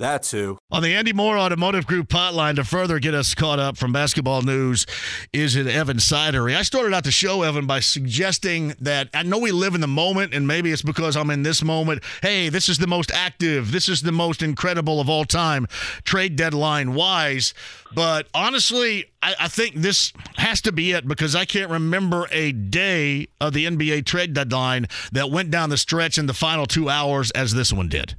That's who. On the Andy Moore Automotive Group hotline to further get us caught up from basketball news is it Evan Sidery. I started out the show, Evan, by suggesting that I know we live in the moment, and maybe it's because I'm in this moment. Hey, this is the most active, this is the most incredible of all time, trade deadline wise. But honestly, I, I think this has to be it because I can't remember a day of the NBA trade deadline that went down the stretch in the final two hours as this one did.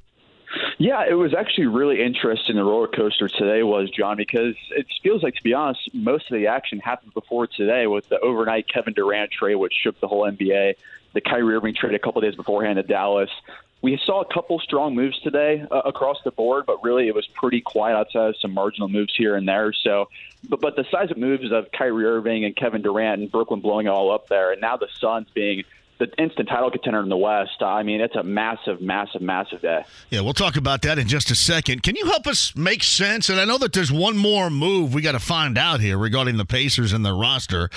Yeah, it was actually really interesting. The roller coaster today was John because it feels like, to be honest, most of the action happened before today with the overnight Kevin Durant trade, which shook the whole NBA. The Kyrie Irving trade a couple days beforehand to Dallas. We saw a couple strong moves today uh, across the board, but really it was pretty quiet outside of some marginal moves here and there. So, but but the size of moves of Kyrie Irving and Kevin Durant and Brooklyn blowing it all up there, and now the Suns being the instant title contender in the West. Uh, I mean, it's a massive, massive, massive day. Yeah, we'll talk about that in just a second. Can you help us make sense? And I know that there's one more move we got to find out here regarding the Pacers and their roster.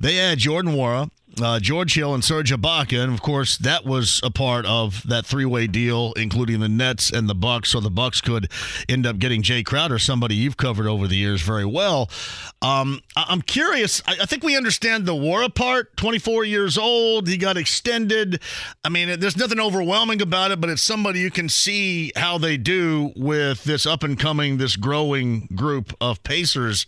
They had Jordan Nwora, uh, George Hill and Serge Ibaka, and of course that was a part of that three-way deal, including the Nets and the Bucks. So the Bucks could end up getting Jae Crowder, somebody you've covered over the years very well. Um, I- am curious. I-, I think we understand the Nwora part. 24 years old, he got extended. I mean, there's nothing overwhelming about it, but it's somebody you can see how they do with this up and coming, this growing group of Pacers.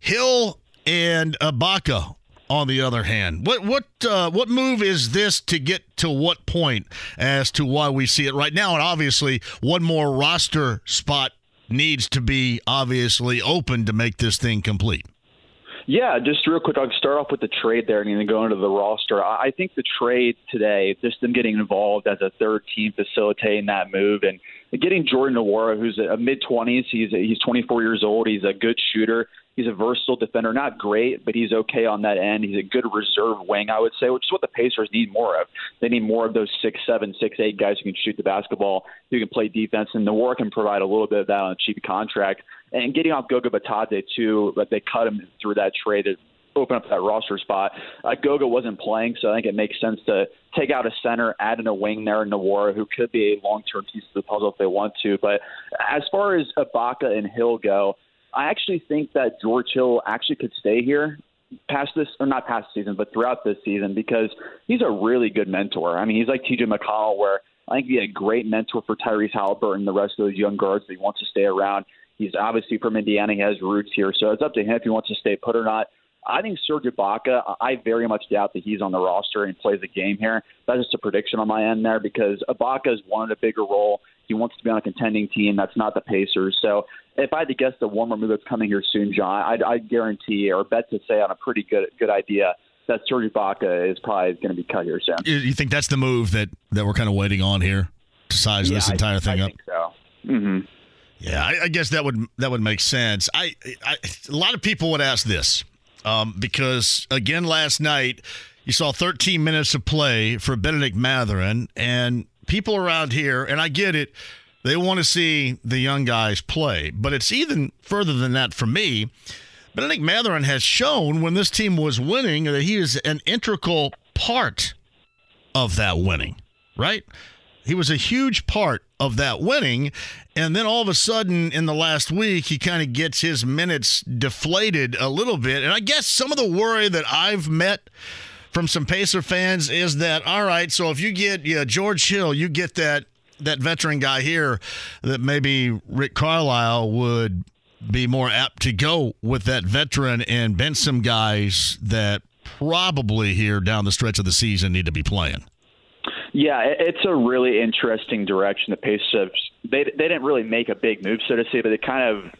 Hill and Ibaka on the other hand. What what uh, what move is this to get to what point as to why we see it right now? And obviously, one more roster spot needs to be obviously open to make this thing complete. Yeah, just real quick, I'll start off with the trade there and then go into the roster. I think the trade today, just them getting involved as a third team facilitating that move and getting Jordan Nwora, who's a mid 20s, he's he's 24 years old, he's a good shooter. He's a versatile defender, not great, but he's okay on that end. He's a good reserve wing, I would say, which is what the Pacers need more of. They need more of those six, seven, six, eight guys who can shoot the basketball, who can play defense, Nwora can provide a little bit of that on a cheap contract. And getting off Goga Bitadze too, but they cut him through that trade to open up that roster spot. Uh, Goga wasn't playing, so I think it makes sense to take out a center, add in a wing there in Nwora, who could be a long-term piece of the puzzle if they want to. But as far as Ibaka and Hill go, I actually think that George Hill actually could stay here past this or not past season, but throughout this season because he's a really good mentor. I mean, he's like TJ McConnell, where I think he'd be a great mentor for Tyrese Halliburton and the rest of those young guards that he wants to stay around. He's obviously from Indiana. He has roots here, so it's up to him if he wants to stay put or not. I think Serge Ibaka, I very much doubt that he's on the roster and plays a game here. That's just a prediction on my end there because Ibaka has wanted a bigger role. He wants to be on a contending team. That's not the Pacers. So if I had to guess the one move that's coming here soon, John, I'd, I'd guarantee or bet to say on a pretty good good idea that Serge Ibaka is probably going to be cut here soon. You think that's the move that, that we're kind of waiting on here to size yeah, this entire I, thing I up? Think so. Mm-hmm. Yeah, I, I, guess that would that would make sense. I, I a lot of people would ask this um, because again last night you saw 13 minutes of play for Bennedict Mathurin and people around here, and I get it, they want to see the young guys play, but it's even further than that for me. But I think Mathurin has shown when this team was winning that he is an integral part of that winning, right? He was a huge part of that winning. And then all of a sudden in the last week, he kind of gets his minutes deflated a little bit. And I guess some of the worry that I've met from some Pacer fans is that, all right, so if you get yeah, George Hill, you get that that veteran guy here that maybe Rick Carlisle would be more apt to go with that veteran and bench some guys that probably here down the stretch of the season need to be playing. Yeah, it's a really interesting direction the Pacers. They they didn't really make a big move, so to say, but they kind of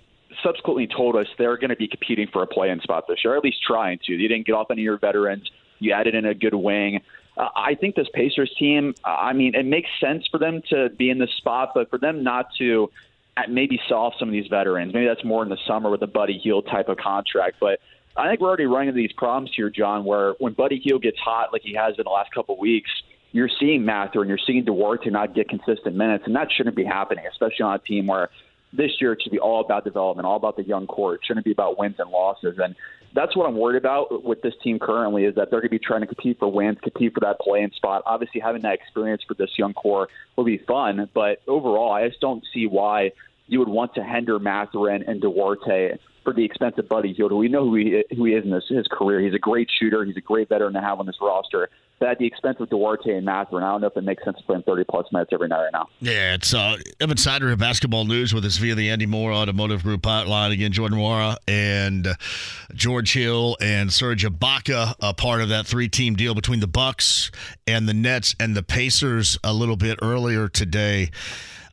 subsequently told us they're going to be competing for a play-in spot this year, or at least trying to. They didn't get off any of your veterans. You added in a good wing. Uh, I think this Pacers team. I mean, it makes sense for them to be in this spot, but for them not to maybe solve some of these veterans. Maybe that's more in the summer with a Buddy Hield type of contract, but. I think we're already running into these problems here, John, where when Buddy Hield gets hot like he has in the last couple of weeks, you're seeing Mathurin you're seeing Duarte not get consistent minutes, and that shouldn't be happening, especially on a team where this year it should be all about development, all about the young core. It shouldn't be about wins and losses. And that's what I'm worried about with this team currently is that they're going to be trying to compete for wins, compete for that play-in spot. Obviously, having that experience for this young core will be fun, but overall, I just don't see why you would want to hinder Mathurin and Duarte for the expense of Buddy Hield. We know who he, who he is in his, his career. He's a great shooter. He's a great veteran to have on this roster. At the expense of Duarte and Mathurin, I don't know if it makes sense to play him 30 plus minutes every night right now. Yeah, it's uh, Evan Sidery of Basketball News with us via the Andy Moore Automotive Group hotline. Again, Jordan Nwora and George Hill and Serge Ibaka, a part of that three-team deal between the Bucks and the Nets and the Pacers a little bit earlier today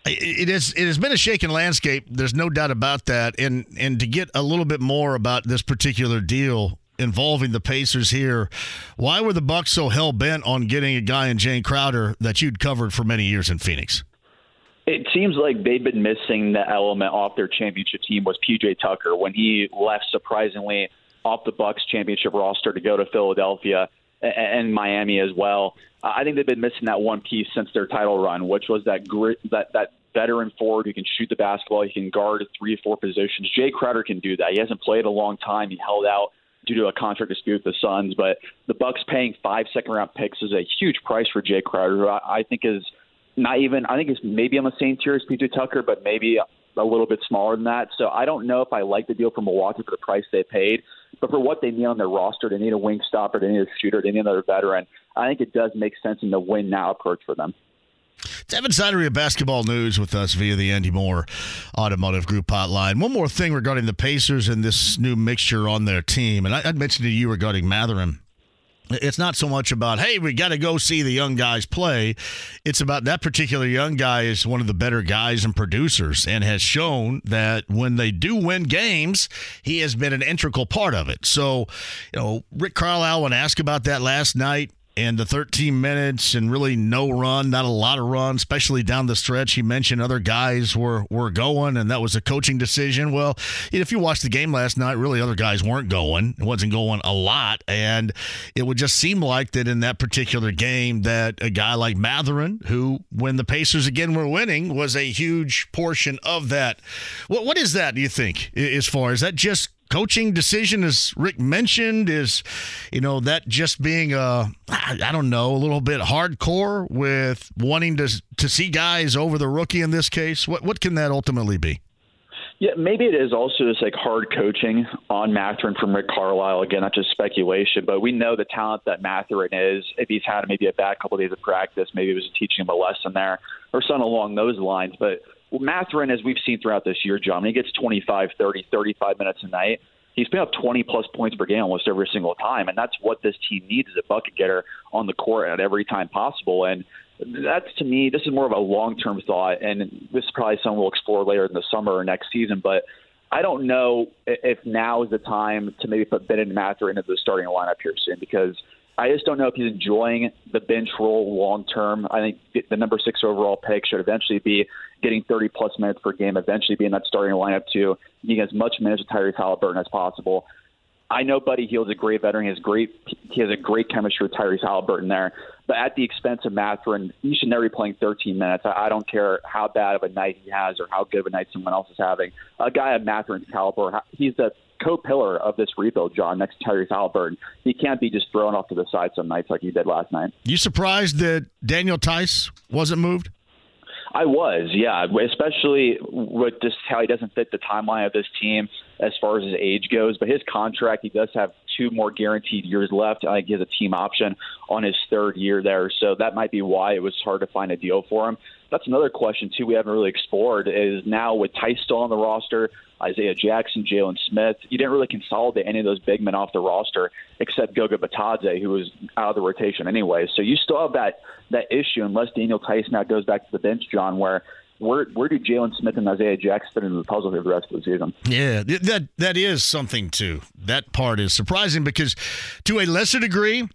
it is it has been a shaken landscape there's no doubt about that and and to get a little bit more about this particular deal involving the Pacers here why were the Bucks so hell bent on getting a guy in Jae Crowder that you'd covered for many years in Phoenix it seems like they've been missing the element off their championship team was PJ Tucker when he left surprisingly off the Bucks championship roster to go to Philadelphia and Miami as well. I think they've been missing that one piece since their title run, which was that grit, that that veteran forward who can shoot the basketball. He can guard three or four positions. Jae Crowder can do that. He hasn't played a long time. He held out due to a contract dispute with the Suns, but the Bucks paying five second round picks is a huge price for Jae Crowder, who I, I think is not even. I think is maybe on the same tier as PJ Tucker, but maybe a little bit smaller than that. So I don't know if I like the deal from Milwaukee for the price they paid. But for what they need on their roster, they need a wing stopper, they need a shooter, they need another veteran. I think it does make sense in the win now approach for them. Evan Sidery of Basketball News with us via the Andy Moore Automotive Group hotline. One more thing regarding the Pacers and this new mixture on their team. And I, would mentioned to you regarding Mathurin. it's not so much about hey we got to go see the young guys play it's about that particular young guy is one of the better guys and producers and has shown that when they do win games he has been an integral part of it so you know rick carlisle when asked about that last night and the 13 minutes and really no run, not a lot of run, especially down the stretch. He mentioned other guys were were going, and that was a coaching decision. Well, if you watched the game last night, really other guys weren't going. It wasn't going a lot, and it would just seem like that in that particular game that a guy like Mathurin, who when the Pacers again were winning, was a huge portion of that. What what is that? Do you think as far as that just coaching decision, as Rick mentioned, is you know that just being a I don't know a little bit hardcore with wanting to to see guys over the rookie in this case. What what can that ultimately be? Yeah, maybe it is also just like hard coaching on Mathurin from Rick Carlisle. Again, not just speculation, but we know the talent that Mathurin is. If he's had maybe a bad couple of days of practice, maybe it was teaching him a lesson there or something along those lines. But Mathurin, as we've seen throughout this year, John, he gets 25, 30, 35 minutes a night. He's putting up 20 plus points per game almost every single time, and that's what this team needs is a bucket getter on the court at every time possible. And that's to me, this is more of a long term thought, and this is probably something we'll explore later in the summer or next season. But I don't know if now is the time to maybe put Ben and Mather into the starting lineup here soon because I just don't know if he's enjoying the bench role long term. I think the number six overall pick should eventually be getting 30 plus minutes per game, eventually being in that starting lineup too, getting as much minutes with Tyrese Halliburton as possible. I know Buddy Hield's a great veteran. He has great he has a great chemistry with Tyrese Halliburton there. But at the expense of Mathurin, he should never be playing 13 minutes. I, I don't care how bad of a night he has or how good of a night someone else is having. A guy of Mathurin's caliber, he's the co-pillar of this rebuild, John, next to Tyrese Halliburton. He can't be just thrown off to the side some nights like he did last night. You surprised that Daniel Theis wasn't moved? I was, yeah, especially with just how he doesn't fit the timeline of this team. as far as his age goes. But his contract, he does have two more guaranteed years left. I think he has a team option on his third year there, so that might be why it was hard to find a deal for him. That's another question too we haven't really explored. Is now with Theis still on the roster, Isaiah Jackson, Jalen Smith, you didn't really consolidate any of those big men off the roster except Goga Bitadze, who was out of the rotation anyway. So you still have that that issue unless Daniel Theis now goes back to the bench, John, where where where do Jalen Smith and Isaiah Jackson fit into the puzzle here for the rest of the season? Yeah, that that is something too. That part is surprising because, to a lesser degree,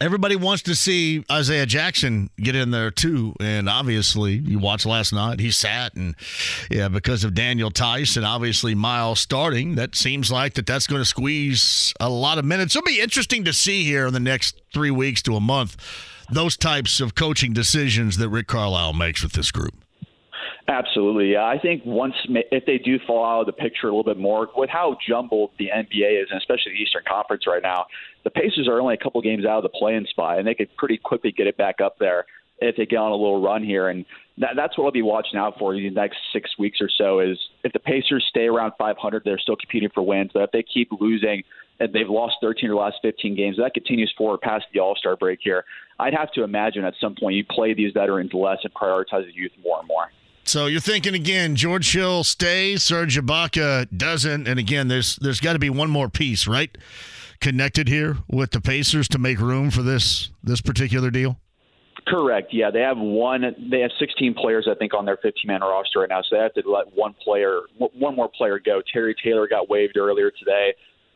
everybody wants to see Isaiah Jackson get in there too. And obviously, you watched last night, he sat and yeah, because of Daniel Theis and obviously Miles starting, that seems like that that's going to squeeze a lot of minutes. It'll be interesting to see here in the next three weeks to a month those types of coaching decisions that Rick Carlisle makes with this group. Absolutely. Yeah. I think once, if they do fall out of the picture a little bit more, with how jumbled the NBA is, and especially the Eastern Conference right now, the Pacers are only a couple games out of the play-in spot, and they could pretty quickly get it back up there if they get on a little run here. And that, that's what I'll be watching out for in the next six weeks or so. Is if the Pacers stay around 500, they're still competing for wins. But if they keep losing, and they've lost 13 of the last 15 games, that continues forward past the All Star break here. I'd have to imagine at some point you play these veterans less and prioritize the youth more and more. So you're thinking again, George Hill stays, Serge Ibaka doesn't, and again, there's there's got to be one more piece, right, connected here with the Pacers to make room for this this particular deal. Correct. Yeah, they have one. They have 16 players, I think, on their 15-man roster right now. So they have to let one player, one more player go. Terry Taylor got waived earlier today.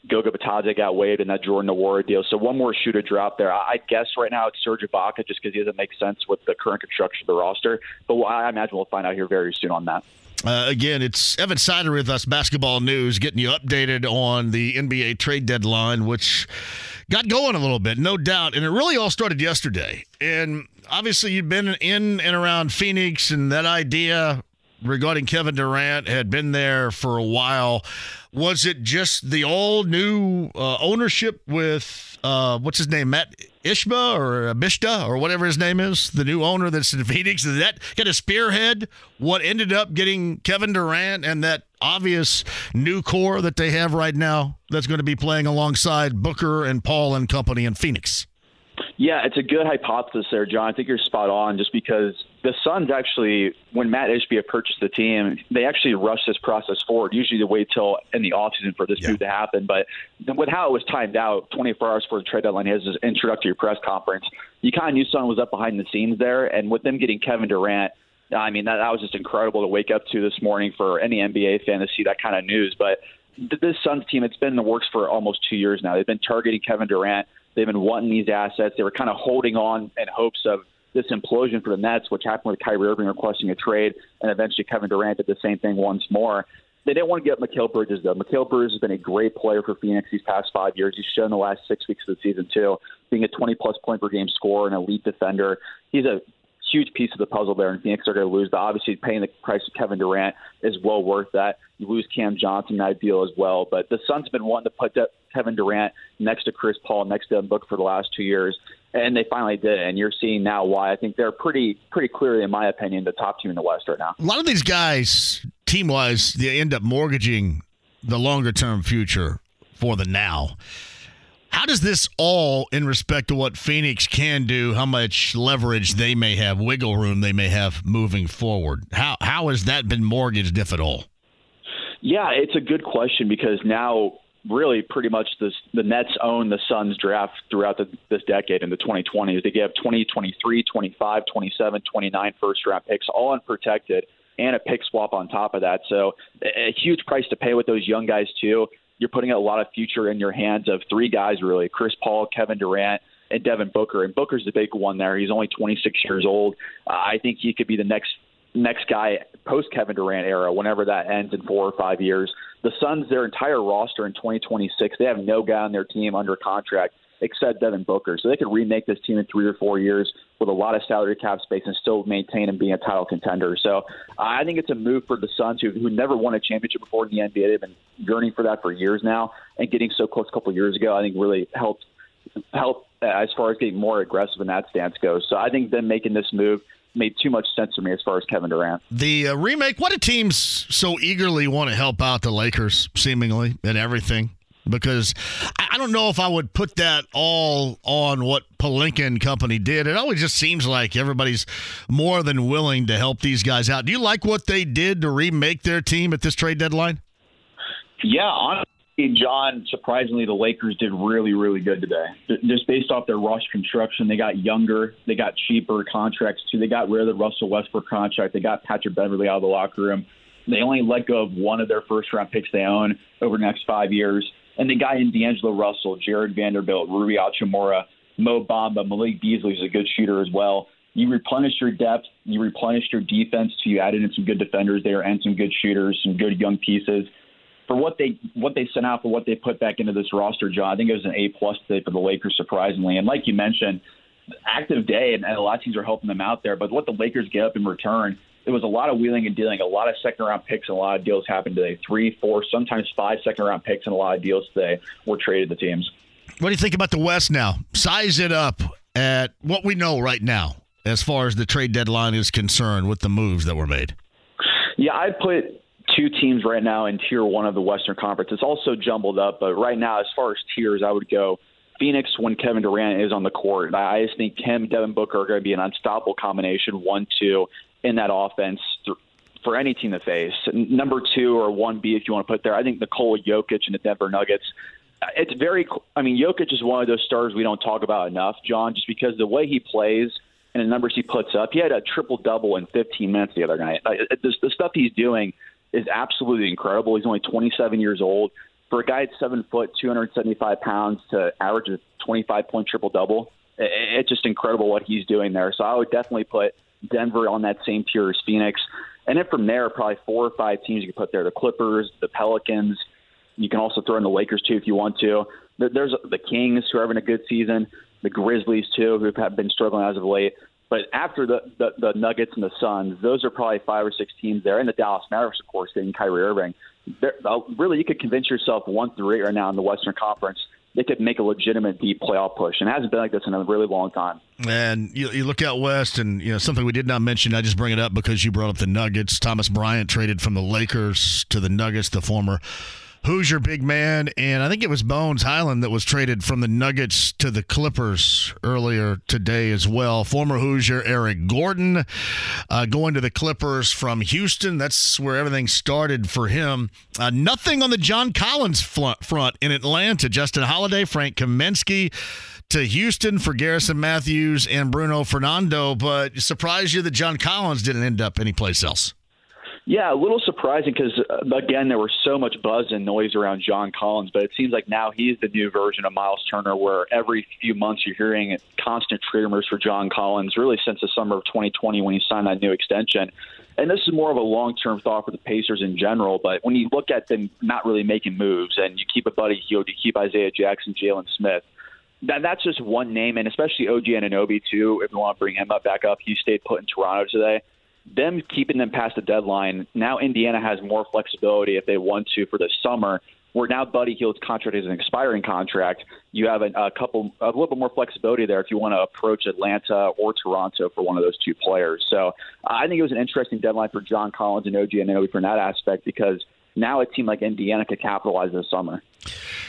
Goga Bitadze got waived in that Jordan Nwora deal. So one more shooter drop there. I guess right now it's Serge Ibaka just because he doesn't make sense with the current construction of the roster. But I imagine we'll find out here very soon on that. Uh, again, it's Evan Sidery with us, Basketball News, getting you updated on the NBA trade deadline, which got going a little bit, no doubt. And it really all started yesterday. And obviously, you've been in and around Phoenix, and that idea regarding Kevin Durant had been there for a while. Was it just the all new uh, ownership with uh, what's his name, Matt Ishba or Mishta or whatever his name is, the new owner that's in Phoenix? Did that kind of spearhead what ended up getting Kevin Durant and that obvious new core that they have right now that's going to be playing alongside Booker and Paul and company in Phoenix? Yeah, it's a good hypothesis there, John. I think you're spot on just because the Suns actually, when Matt Ishbia purchased the team, they actually rushed this process forward. Usually they wait till in the offseason for this yeah. move to happen. But with how it was timed out, 24 hours before the trade deadline, he has his introductory press conference. You kind of knew Sun was up behind the scenes there. And with them getting Kevin Durant, I mean, that, that was just incredible to wake up to this morning for any NBA fan to see that kind of news. But this Suns team, it's been in the works for almost two years now. They've been targeting Kevin Durant. They've been wanting these assets. They were kind of holding on in hopes of this implosion for the Nets, which happened with Kyrie Irving requesting a trade, and eventually Kevin Durant did the same thing once more. They didn't want to get Mikal Bridges though. Mikal Bridges has been a great player for Phoenix these past five years. He's shown the last six weeks of the season too, being a 20 plus point per game scorer and elite defender. He's a huge piece of the puzzle there, and Phoenix are going to lose. But obviously, paying the price of Kevin Durant is well worth that. You lose Cam Johnson, that deal as well. But the Suns have been wanting to put Kevin Durant next to Chris Paul, next to Book for the last two years, and they finally did. It. And you're seeing now why I think they're pretty, pretty clearly, in my opinion, the top team in the West right now. A lot of these guys, team wise, they end up mortgaging the longer term future for the now. How does this all, in respect to what Phoenix can do, how much leverage they may have, wiggle room they may have moving forward? How how has that been mortgaged, if at all? Yeah, it's a good question because now really pretty much this, the Nets own the Suns draft throughout the, this decade in the 2020s. They have 20, 23, 25, 27, 29 first round picks, all unprotected, and a pick swap on top of that. So a huge price to pay with those young guys too you're putting a lot of future in your hands of three guys really: Chris Paul, Kevin Durant, and Devin Booker. And Booker's the big one there. He's only 26 years old. Uh, I think he could be the next next guy post Kevin Durant era, whenever that ends in four or five years. The Suns, their entire roster in 2026, they have no guy on their team under contract except Devin Booker. So they could remake this team in three or four years with a lot of salary cap space and still maintain and be a title contender. So I think it's a move for the Suns, who, who never won a championship before in the NBA. They've been yearning for that for years now, and getting so close a couple of years ago, I think really helped help as far as getting more aggressive in that stance goes. So I think them making this move made too much sense for me as far as Kevin Durant. The uh, remake. What do teams so eagerly want to help out the Lakers, seemingly and everything? Because I don't know if I would put that all on what Pelinka and company did. It always just seems like everybody's more than willing to help these guys out. Do you like what they did to remake their team at this trade deadline? Yeah, honestly, John, surprisingly, the Lakers did really, really good today. Just based off their roster construction, they got younger, they got cheaper contracts too. They got rid of the Russell Westbrook contract. They got Patrick Beverley out of the locker room. They only let go of one of their first round picks they own over the next five years. And the guy in D'Angelo Russell, Jarred Vanderbilt, Rui Hachimura, Mo Bamba, Malik Beasley is a good shooter as well. You replenish your depth, you replenish your defense, so you added in some good defenders there and some good shooters, some good young pieces. For what they what they sent out for what they put back into this roster, John, I think it was an A plus today for the Lakers, surprisingly. And like you mentioned, active day, and, and a lot of teams are helping them out there. But what the Lakers get up in return there was a lot of wheeling and dealing. A lot of second round picks and a lot of deals happened today. Three, four, sometimes five second round picks and a lot of deals today were traded to teams. What do you think about the West now? Size it up at what we know right now as far as the trade deadline is concerned with the moves that were made. Yeah, I put two teams right now in tier one of the Western Conference. It's also jumbled up, but right now, as far as tiers, I would go Phoenix when Kevin Durant is on the court. I just think him, Devin Booker are going to be an unstoppable combination, one, two, in that offense for any team to face. Number two or one B, if you want to put there, I think Nikola Jokic and the Denver Nuggets. Uh, it's very. I mean, Jokic is one of those stars we don't talk about enough, John, just because the way he plays and the numbers he puts up. He had a triple double in 15 minutes the other night. Uh, the, the stuff he's doing is absolutely incredible. He's only 27 years old. For a guy at seven foot, 275 pounds, to average a 25 point triple double, it's just incredible what he's doing there. So I would definitely put Denver on that same tier as Phoenix. And then from there, probably four or five teams you can put there: the Clippers, the Pelicans. You can also throw in the Lakers too if you want to. There's the Kings who are having a good season, the Grizzlies too who have been struggling as of late. But after the, the the Nuggets and the Suns, those are probably five or six teams there, and the Dallas Mavericks, of course, getting Kyrie Irving. They're, uh, really, you could convince yourself one through eight right now in the Western Conference they could make a legitimate deep playoff push. And it hasn't been like this in a really long time. And you, you, look out west, and you know something we did not mention. I just bring it up because you brought up the Nuggets. Thomas Bryant traded from the Lakers to the Nuggets, the former Hoosier big man, and I think it was Bones Hyland that was traded from the Nuggets to the Clippers earlier today as well. Former Hoosier Eric Gordon uh, going to the Clippers from Houston. That's where everything started for him. Uh, nothing on the John Collins front in Atlanta. Justin Holiday, Frank Kaminsky to Houston for Garrison Matthews and Bruno Fernando, but surprised you that John Collins didn't end up anyplace else. Yeah, a little surprising because uh, again there was so much buzz and noise around John Collins, but it seems like now he's the new version of Miles Turner, where every few months you're hearing constant rumors for John Collins, really since the summer of 2020 when he signed that new extension. And this is more of a long-term thought for the Pacers in general. But when you look at them not really making moves, and you keep a Buddy Hield, you keep Isaiah Jackson, Jalen Smith, that that's just one name, and especially OG Anunoby too. If you want to bring him up back up, he stayed put in Toronto today them keeping them past the deadline. Now Indiana has more flexibility if they want to for the summer. Where now Buddy Hield's contract is an expiring contract, you have a, a couple, a little bit more flexibility there if you want to approach Atlanta or Toronto for one of those two players. So I think it was an interesting deadline for John Collins and OG and Anunoby from that aspect because now a team like Indiana could capitalize this summer.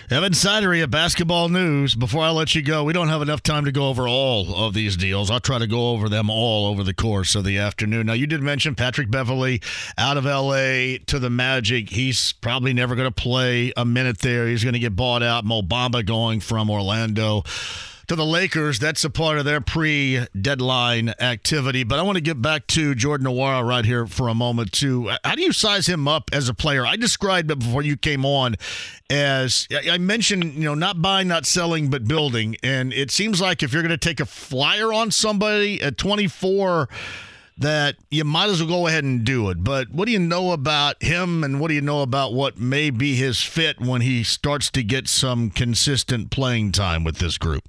Evan Sidery of Basketball News. Before I let you go, we don't have enough time to go over all of these deals. I'll try to go over them all over the course of the afternoon. Now, you did mention Patrick Beverley out of LA to the Magic. He's probably never going to play a minute there. He's going to get bought out. Mo Bamba going from Orlando to the Lakers. That's a part of their pre deadline activity. But I want to get back to Jordan Nwora right here for a moment, too. How do you size him up as a player? I described it before you came on as I mentioned, you know, not buying, not selling, but building. And it seems like if you're going to take a flyer on somebody at 24, that you might as well go ahead and do it. But what do you know about him and what do you know about what may be his fit when he starts to get some consistent playing time with this group?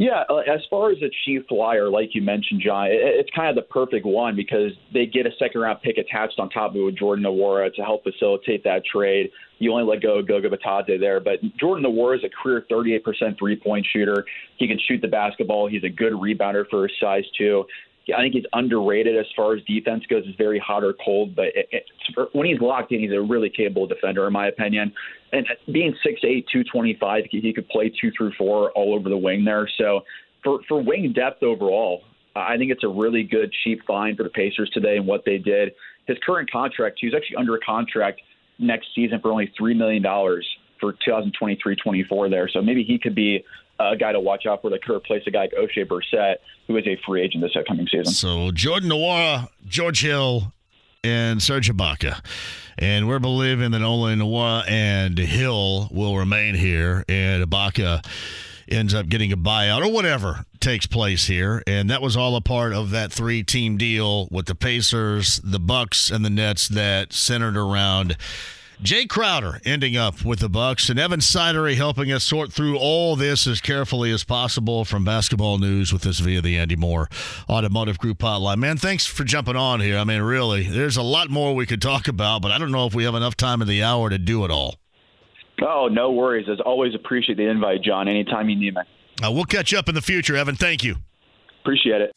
Yeah, uh, as far as a chief flyer, like you mentioned, John, it's kind of the perfect one because they get a second round pick attached on top of Jordan Nwora to help facilitate that trade. You only let go of Goga Bitadze there, but Jordan Nwora is a career 38% three point shooter. He can shoot the basketball. He's a good rebounder for his size too. I think he's underrated as far as defense goes. He's very hot or cold, but it, it, when he's locked in, he's a really capable defender, in my opinion. And uh, being 6'8", 225, he could play two through four all over the wing there. So for for wing depth overall, I think it's a really good cheap find for the Pacers today and what they did. His current contract, he's actually under a contract next season for only three million dollars for 2023-24 there. So maybe he could be a guy to watch out for that could replace a guy like Oshae Brissett, who is a free agent this upcoming season. So Jordan Nwora, George Hill, and Serge Ibaka. And we're believing that only Nwora and Hill will remain here, and Ibaka ends up getting a buyout or whatever takes place here. And that was all a part of that three team deal with the Pacers, the Bucks, and the Nets that centered around Jae Crowder ending up with the Bucks and Evan Sidery helping us sort through all this as carefully as possible from basketball news with us via the Andy Moore Automotive Group hotline. Man, thanks for jumping on here. I mean, really, there's a lot more we could talk about, but I don't know if we have enough time in the hour to do it all. Oh, no worries. As always, appreciate the invite, John. Anytime you need me. Uh, we'll catch up in the future, Evan. Thank you. Appreciate it.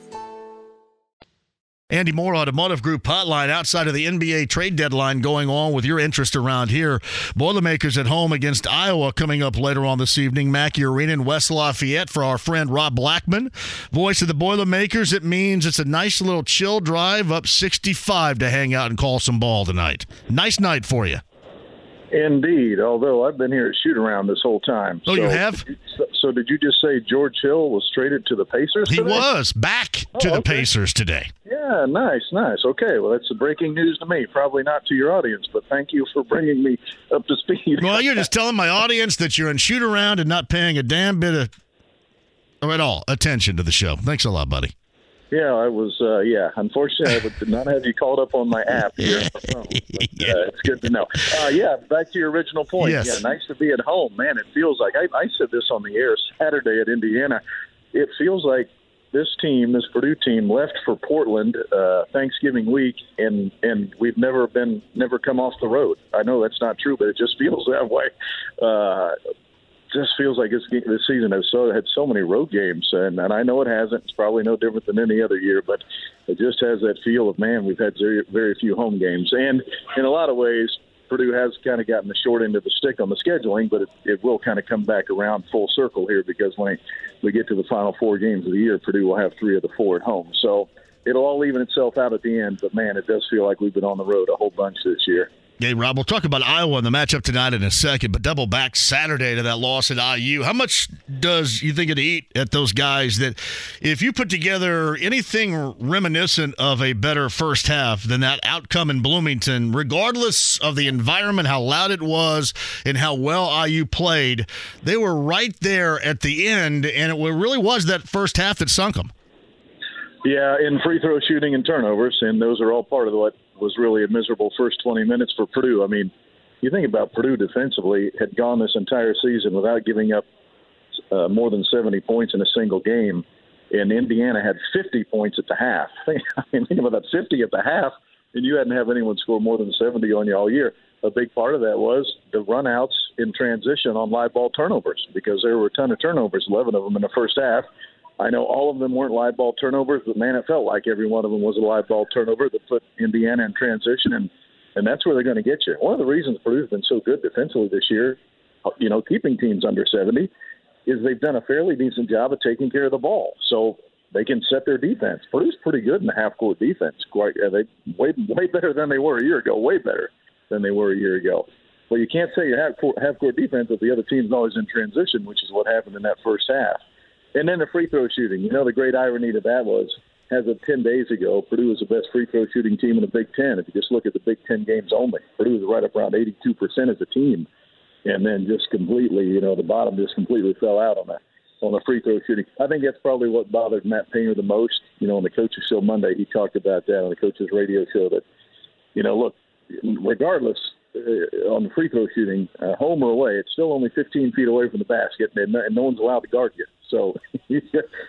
Andy Moore Automotive Group hotline outside of the NBA trade deadline going on with your interest around here. Boilermakers at home against Iowa coming up later on this evening. Mackey Arena in West Lafayette for our friend Rob Blackman, voice of the Boilermakers. It means it's a nice little chill drive up 65 to hang out and call some ball tonight. Nice night for you. Indeed, although I've been here at shoot around this whole time. Oh, so, you have? So, so, did you just say George Hill was traded to the Pacers? He today? was back oh, to oh, the okay. Pacers today. Yeah, nice, nice. Okay, well, that's the breaking news to me. Probably not to your audience, but thank you for bringing me up to speed. Well, you're just telling my audience that you're in shoot around and not paying a damn bit of, or at all, attention to the show. Thanks a lot, buddy. Yeah, I was. Uh, yeah, unfortunately, I did not have you called up on my app here. But, uh, it's good to know. Uh, yeah, back to your original point. Yes. Yeah, nice to be at home, man. It feels like I, I said this on the air Saturday at Indiana. It feels like this team, this Purdue team, left for Portland uh, Thanksgiving week, and and we've never been never come off the road. I know that's not true, but it just feels that way. Uh, just feels like this this season has so had so many road games, and and I know it hasn't. It's probably no different than any other year, but it just has that feel of man, we've had very very few home games, and in a lot of ways, Purdue has kind of gotten the short end of the stick on the scheduling, but it, it will kind of come back around full circle here because when we get to the final four games of the year, Purdue will have three of the four at home. So it'll all even itself out at the end. But man, it does feel like we've been on the road a whole bunch this year. Hey, Rob, we'll talk about Iowa and the matchup tonight in a second, but double back Saturday to that loss at IU. How much does you think it eat at those guys that if you put together anything reminiscent of a better first half than that outcome in Bloomington, regardless of the environment, how loud it was, and how well IU played, they were right there at the end, and it really was that first half that sunk them. Yeah, in free throw shooting and turnovers, and those are all part of what was really a miserable first 20 minutes for Purdue. I mean, you think about Purdue defensively had gone this entire season without giving up uh, more than 70 points in a single game, and Indiana had 50 points at the half. I mean, think about that 50 at the half, and you hadn't have anyone score more than 70 on you all year. A big part of that was the runouts in transition on live ball turnovers because there were a ton of turnovers, 11 of them in the first half. I know all of them weren't live ball turnovers, but man, it felt like every one of them was a live ball turnover that put Indiana in transition, and and that's where they're going to get you. One of the reasons Purdue's been so good defensively this year, you know, keeping teams under 70, is they've done a fairly decent job of taking care of the ball. So they can set their defense. Purdue's pretty good in the half court defense. Quite, uh, they way way better than they were a year ago. Way better than they were a year ago. Well, you can't say you have half court defense if the other team's always in transition, which is what happened in that first half. And then the free throw shooting. You know, the great irony to that was, as of 10 days ago, Purdue was the best free throw shooting team in the Big Ten. If you just look at the Big Ten games only, Purdue was right up around 82% as a team. And then just completely, you know, the bottom just completely fell out on the on the free throw shooting. I think that's probably what bothered Matt Painter the most. You know, on the coaches show Monday, he talked about that on the coaches radio show that, you know, look, regardless uh, on the free throw shooting, uh, home or away, it's still only 15 feet away from the basket, and and no one's allowed to guard you. So we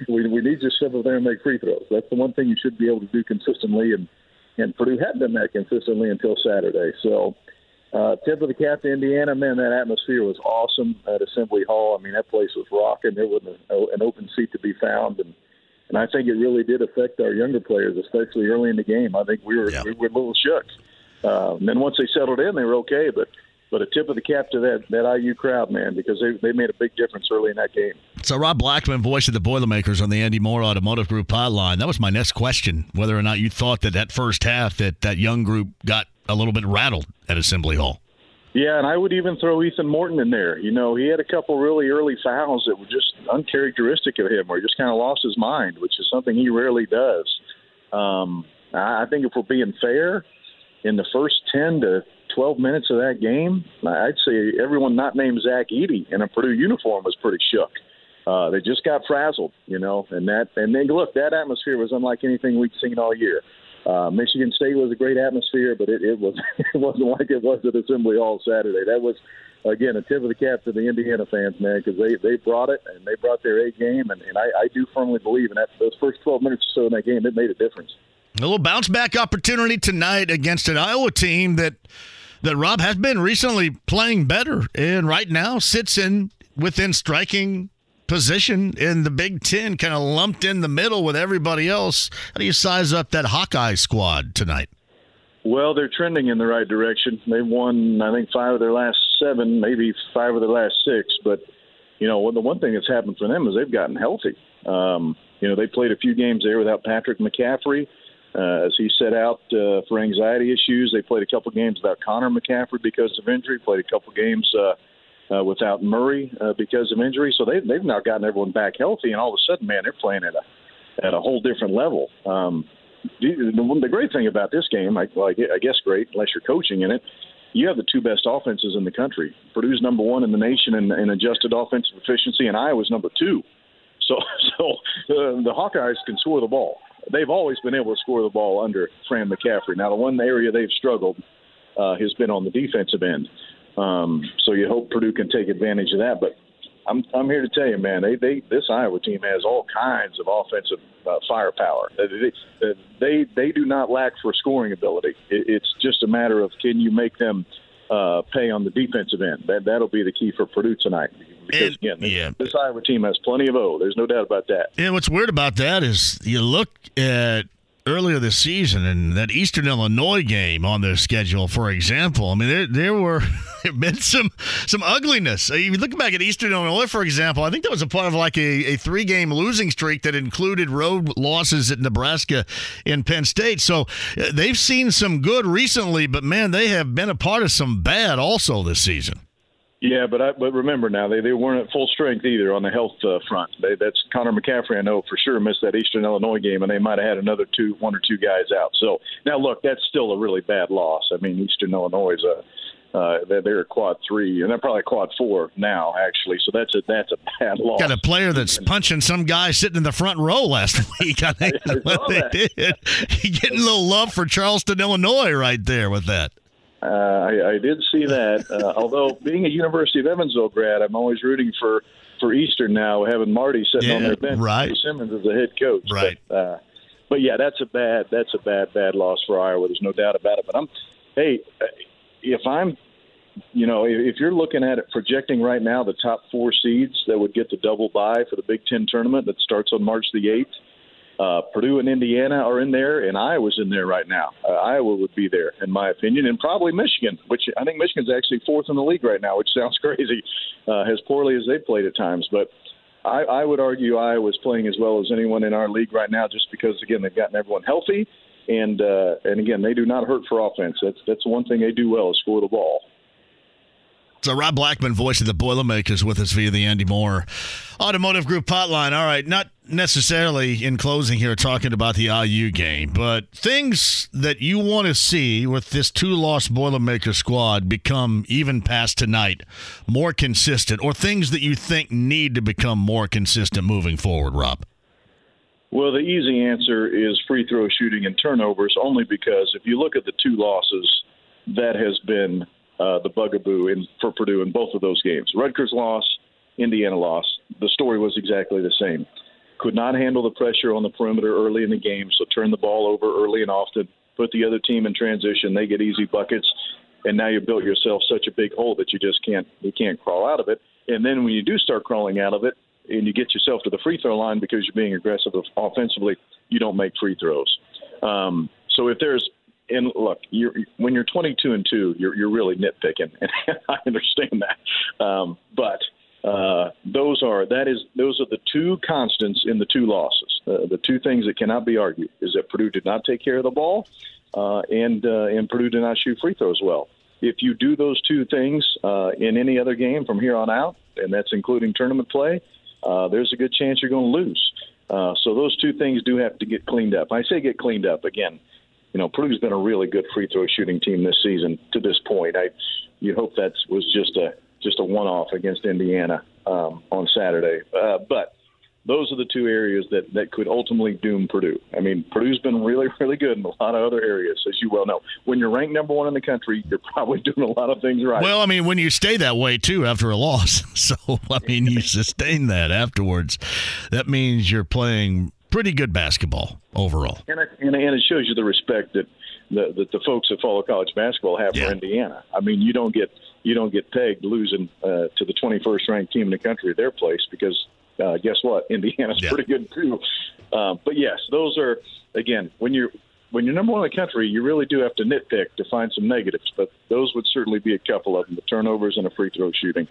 we need to sit over there and make free throws. That's the one thing you should be able to do consistently, and and Purdue hadn't done that consistently until Saturday. So. Uh, tip of the cap to Indiana, man. That atmosphere was awesome at Assembly Hall. I mean, that place was rocking. There wasn't an open seat to be found, and and I think it really did affect our younger players, especially early in the game. I think we were we were a little shook. Uh, and then once they settled in, they were okay. But but a tip of the cap to that that IU crowd, man, because they they made a big difference early in that game. So Rob Blackman, voice of the Boilermakers on the Andy Moore Automotive Group hotline. That was my next question: whether or not you thought that that first half that that young group got a little bit rattled at Assembly Hall. Yeah, and I would even throw Ethan Morton in there. You know, he had a couple really early fouls that were just uncharacteristic of him, where he just kind of lost his mind, which is something he rarely does. Um, I think if we're being fair, in the first 10 to 12 minutes of that game, I'd say everyone not named Zach Edey in a Purdue uniform was pretty shook. Uh, they just got frazzled, you know, and that and then look, that atmosphere was unlike anything we'd seen all year. Uh, Michigan State was a great atmosphere, but it, it was it wasn't like it was at Assembly Hall Saturday. That was again a tip of the cap to the Indiana fans, man, because they they brought it and they brought their A game, and, and I, I do firmly believe in that. Those first 12 minutes or so in that game, it made a difference. A little bounce back opportunity tonight against an Iowa team that that Rob has been recently playing better and right now sits in within striking position in the Big Ten, kind of lumped in the middle with everybody else. How do you size up that Hawkeye squad tonight? Well, they're trending in the right direction. They've won, I think, five of their last seven, maybe five of their last six. But you know, the one thing that's happened for them is they've gotten healthy. Um, you know, they played a few games there without Patrick McCaffery. Uh, as he set out uh, for anxiety issues, they played a couple games without Connor McCaffery because of injury. Played a couple games uh, uh, without Murray uh, because of injury. So they've they've now gotten everyone back healthy, and all of a sudden, man, they're playing at a at a whole different level. Um, the, great thing about this game, I guess great, unless you're coaching in it, you have the two best offenses in the country. Purdue's number one in the nation in, in adjusted offensive efficiency, and Iowa's number two. So, so uh, the Hawkeyes can score the ball they've always been able to score the ball under Fran McCaffery. Now, the one area they've struggled uh, has been on the defensive end. Um, so you hope Purdue can take advantage of that. But I'm I'm here to tell you, man, they they this Iowa team has all kinds of offensive uh, firepower. They, they they do not lack for scoring ability. It, it's just a matter of can you make them uh, pay on the defensive end. That that'll be the key for Purdue tonight because and, again, this, yeah. this Iowa team has plenty of O. There's no doubt about that. And what's weird about that is you look at earlier this season and that Eastern Illinois game on their schedule, for example. I mean, there, there were there been some some ugliness. Uh, you look back at Eastern Illinois, for example. I think that was a part of like a, a three game losing streak that included road losses at Nebraska and Penn State. So uh, they've seen some good recently, but man, they have been a part of some bad also this season. Yeah, but I, but remember now they, they weren't at full strength either on the health uh, front. They, that's Connor McCaffery. I know for sure missed that Eastern Illinois game, and they might have had another two, one or two guys out. So now look, that's still a really bad loss. I mean, Eastern Illinois is a uh, they're, they're a quad three, and they're probably quad four now, actually. So that's a that's a bad loss. Got a player that's punching some guy sitting in the front row last week. I think I what they that. did. Getting a little love for Charleston, Illinois, right there with that. Uh, I, I did see that. Uh, although being a University of Evansville grad, I'm always rooting for for Eastern now, having Marty sitting yeah, on their bench. Right. Simmons as the head coach. Right. But, uh, but yeah, that's a bad that's a bad bad loss for Iowa. There's no doubt about it. But I'm hey, if I'm you know, if you're looking at it projecting right now the top four seeds that would get the double bye for the Big Ten tournament that starts on March the eighth, uh, Purdue and Indiana are in there, and Iowa's in there right now. Uh, Iowa would be there, in my opinion, and probably Michigan, which I think Michigan's actually fourth in the league right now, which sounds crazy, uh, as poorly as they've played at times. But I, I would argue Iowa's playing as well as anyone in our league right now, just because again they've gotten everyone healthy, and uh, and again they do not hurt for offense. That's that's one thing they do well is score the ball. So Rob Blackman, voice of the Boilermakers, with us via the Andy Moore Automotive Group hotline. All right, not necessarily in closing here talking about the IU game, but things that you want to see with this two-loss Boilermaker squad become even past tonight more consistent, or things that you think need to become more consistent moving forward, Rob. Well, the easy answer is free throw shooting and turnovers, only because if you look at the two losses, that has been uh, the bugaboo in, for Purdue in both of those games. Rutgers loss, Indiana loss. the story was exactly the same. Could not handle the pressure on the perimeter early in the game, so turn the ball over early and often, put the other team in transition, they get easy buckets, and now you've built yourself such a big hole that you just can't you can't crawl out of it. And then when you do start crawling out of it, and you get yourself to the free throw line because you're being aggressive offensively, you don't make free throws. Um, so if there's and look, you're, when you're 22 and two, you're you're really nitpicking, and I understand that. Um, but uh, those are that is those are the two constants in the two losses. Uh, the two things that cannot be argued is that Purdue did not take care of the ball, uh, and uh, and Purdue did not shoot free throws well. If you do those two things uh, in any other game from here on out, and that's including tournament play, uh, there's a good chance you're going to lose. So those two things do have to get cleaned up. I say get cleaned up again. You know, Purdue's been a really good free throw shooting team this season to this point. I you hope that was just a just a one off against Indiana um, on Saturday. Uh, but those are the two areas that, that could ultimately doom Purdue. I mean, Purdue's been really, really good in a lot of other areas, as you well know. When you're ranked number one in the country, you're probably doing a lot of things right. Well, I mean, when you stay that way, too, after a loss. So, I mean, you sustain that afterwards. That means you're playing pretty good basketball overall. And it, and, it shows you the respect that the, that the folks that follow college basketball have yeah. for Indiana. I mean, you don't get you don't get pegged losing uh, to the 21st ranked team in the country at their place because uh, guess what? Indiana's yeah. pretty good too. Uh, but yes, those are again when you're when you're number one in the country, you really do have to nitpick to find some negatives. But those would certainly be a couple of them: the turnovers and a free throw shooting.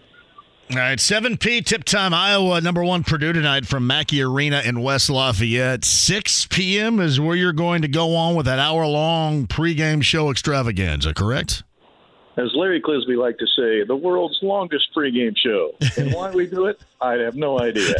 All right, 7P tip time, Iowa, number one Purdue tonight from Mackey Arena in West Lafayette. 6 p.m. is where you're going to go on with that hour long pregame show extravaganza, correct? as Larry Clisby liked to say, the world's longest pregame show. And why we do it, I have no idea.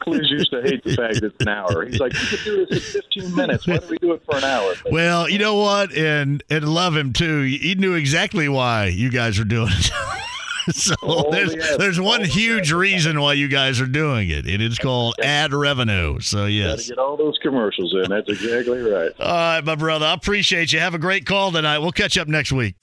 Cliz used to hate the fact that it's an hour. He's like, we could do this in 15 minutes. Why do we do it for an hour? Well, you know what? And and love him too. He knew exactly why you guys were doing it. so oh, there's yes. there's one huge reason why you guys are doing it. It is called ad revenue. So yes, get all those commercials in. That's exactly right. All right, my brother. I appreciate you. Have a great call tonight. We'll catch up next week.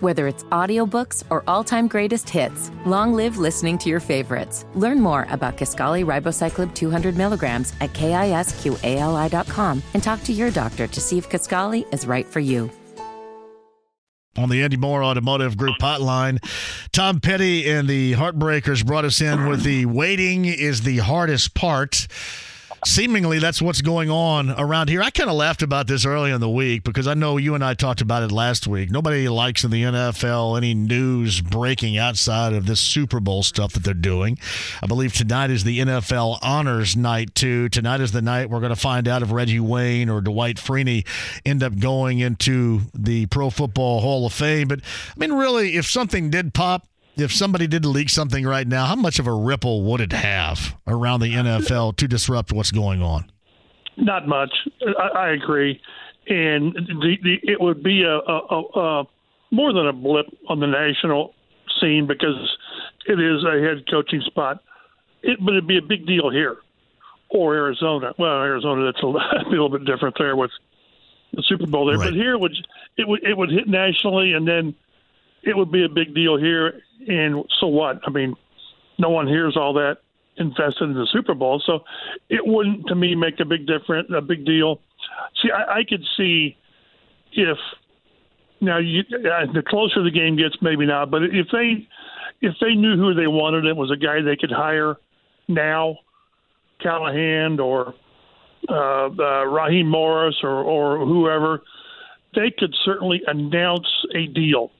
Whether it's audiobooks or all-time greatest hits, long live listening to your favorites. Learn more about Kisqali Ribociclib 200 milligrams at kisqali.com and talk to your doctor to see if Kisqali is right for you on the Andy Mohr Automotive Group hotline. Tom Petty and the Heartbreakers brought us in with the waiting is the hardest part seemingly that's what's going on around here. I kind of laughed about this early in the week because I know you and I talked about it last week. Nobody likes in the NFL any news breaking outside of this Super Bowl stuff that they're doing. I believe tonight is the NFL honors night too. Tonight is the night we're going to find out if Reggie Wayne or Dwight Freeney end up going into the Pro Football Hall of Fame. But I mean, really, if something did pop, if somebody did leak something right now, how much of a ripple would it have around the NFL to disrupt what's going on? Not much. I, I agree, and the, the, it would be a, a, a, more than a blip on the national scene because it is a head coaching spot. It, but it'd be a big deal here or Arizona. Well, Arizona that's a, a little bit different there with the Super Bowl there, right. but here it would it would it would hit nationally, and then it would be a big deal here and so what? I mean, no one hears all that invested in the Super Bowl, so it wouldn't to me make a big difference, a big deal. See, I, I could see if now you, uh, the closer the game gets, maybe not, but if they if they knew who they wanted, it was a guy they could hire now, Callahan or uh, uh, Raheem Morris or, or whoever, they could certainly announce a deal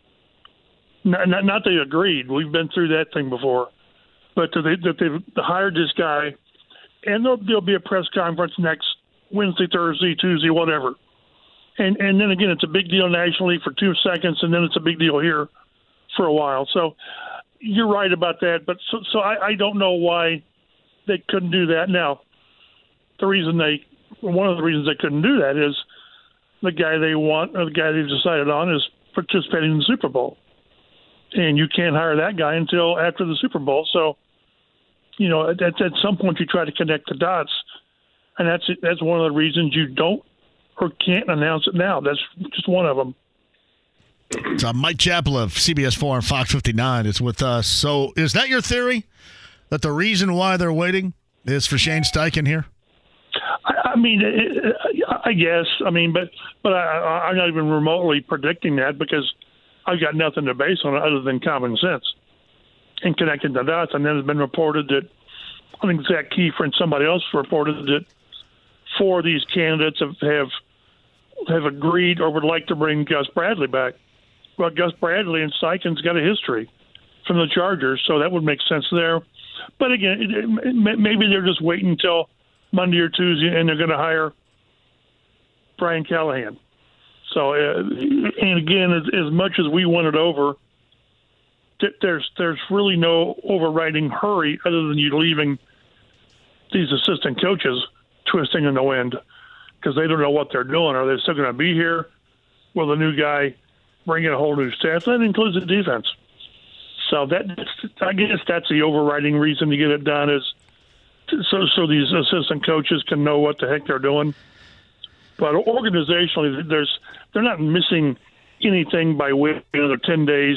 not, not, not they agreed. We've been through that thing before, but they, that they've hired this guy, and there'll, there'll be a press conference next Wednesday, Thursday, Tuesday, whatever. And and then again, it's a big deal nationally for two seconds, and then it's a big deal here for a while. So you're right about that. But so, so I, I don't know why they couldn't do that. Now, the reason they one of the reasons they couldn't do that is the guy they want or the guy they've decided on is participating in the Super Bowl and you can't hire that guy until after the Super Bowl. So, you know, at, at some point you try to connect the dots, and that's that's one of the reasons you don't or can't announce it now. That's just one of them. It's uh, Mike Chappell of CBS 4 and Fox 59 is with us. So, is that your theory? That the reason why they're waiting is for Shane Steichen here? I, I mean, it, I guess. I mean, but but I, I'm not even remotely predicting that because I've got nothing to base on it other than common sense and connecting the dots. And then it's been reported that I think Zak Keefer and somebody else reported that four of these candidates have have, have agreed or would like to bring Gus Bradley back. Well, Gus Bradley and Steichen's got a history from the Chargers, so that would make sense there. But again, it, it, maybe they're just waiting until Monday or Tuesday, and they're going to hire Brian Callahan. So, uh, and again, as, as much as we want it over, there's there's really no overriding hurry other than you leaving these assistant coaches twisting in the wind because they don't know what they're doing. Are they still going to be here? Will the new guy bring in a whole new staff? That includes the defense. So that I guess that's the overriding reason to get it done is so so these assistant coaches can know what the heck they're doing. But organizationally, there's they're not missing anything by waiting another ten days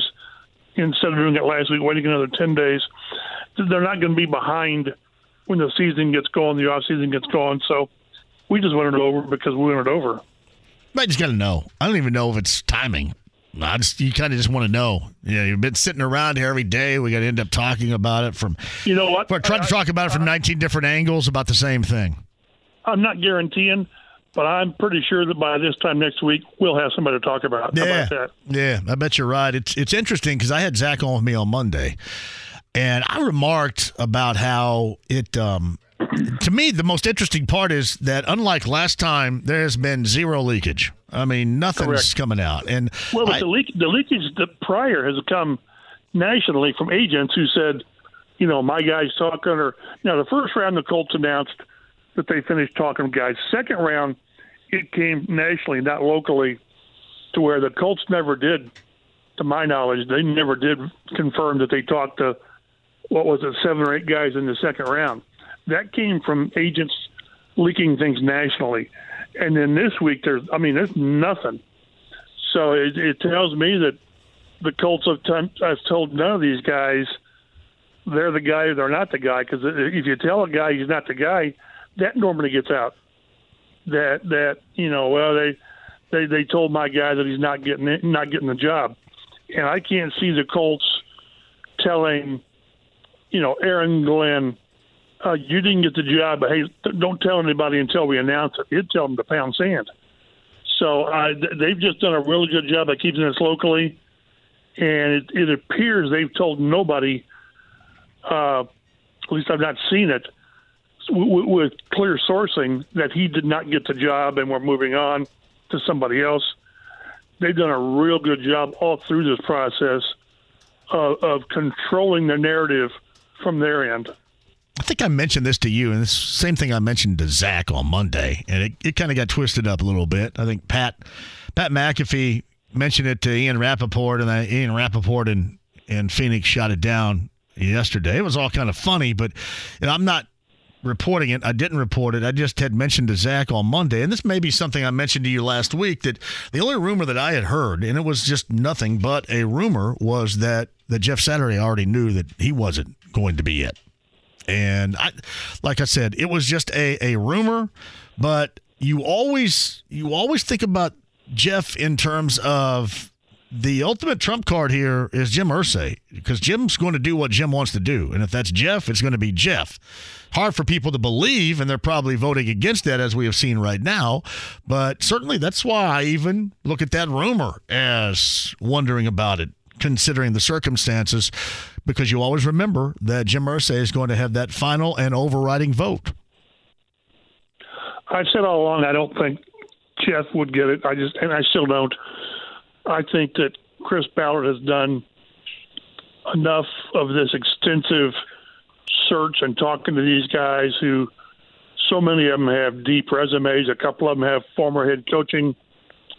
instead of doing it last week, waiting another ten days. They're not going to be behind when the season gets going, the off season gets going. So we just wanted it over because we wanted it over. I just got to know. I don't even know if it's timing. I just you kind of just want to know. Yeah, you've been sitting around here every day. We got to end up talking about it from. You know what? We're trying to talk about it from 19 different angles about the same thing. I'm not guaranteeing, but I'm pretty sure that by this time next week we'll have somebody to talk about. Yeah, about yeah, I bet you're right. It's it's interesting because I had Zach on with me on Monday, and I remarked about how it. Um, to me, the most interesting part is that unlike last time, there has been zero leakage. I mean, nothing's Correct. coming out. And well, but I- the leak the leakage that prior has come nationally from agents who said, you know, my guy's talking. Or now the first round, the Colts announced that they finished talking to guys. Second round, it came nationally, not locally, to where the Colts never did, to my knowledge, they never did confirm that they talked to what was it, seven or eight guys in the second round. That came from agents leaking things nationally. And then this week, there's, I mean, there's nothing. So it, it tells me that the Colts have, ton- have told none of these guys they're the guy they're not the guy. Because if you tell a guy he's not the guy, that normally gets out. That that you know, well they they they told my guy that he's not getting it, not getting the job, and I can't see the Colts telling you know Aaron Glenn. Uh, you didn't get the job, but hey, don't tell anybody until we announce it. You'd tell them to pound sand. So th- they've just done a really good job of keeping this locally, and it, it appears they've told nobody. Uh, at least I've not seen it w- w- with clear sourcing that he did not get the job, and we're moving on to somebody else. They've done a real good job all through this process of, of controlling the narrative from their end. I think I mentioned this to you, and the same thing I mentioned to Zach on Monday, and it, it kind of got twisted up a little bit. I think Pat Pat McAfee mentioned it to Ian Rapoport, and Ian Rapoport and, and Phoenix shot it down yesterday. It was all kind of funny, but I'm not reporting it. I didn't report it. I just had mentioned to Zach on Monday, and this may be something I mentioned to you last week that the only rumor that I had heard, and it was just nothing but a rumor, was that that Jeff Saturday already knew that he wasn't going to be it. And I, like I said, it was just a, a rumor, but you always you always think about Jeff in terms of the ultimate trump card here is Jim Irsay because Jim's going to do what Jim wants to do, and if that's Jeff, it's going to be Jeff. Hard for people to believe, and they're probably voting against that as we have seen right now. But certainly, that's why I even look at that rumor as wondering about it, considering the circumstances, because you always remember that Jim Irsay is going to have that final and overriding vote. I've said all along I don't think Jeff would get it. I just and I still don't. I think that Chris Ballard has done enough of this extensive search and talking to these guys who so many of them have deep resumes. A couple of them have former head coaching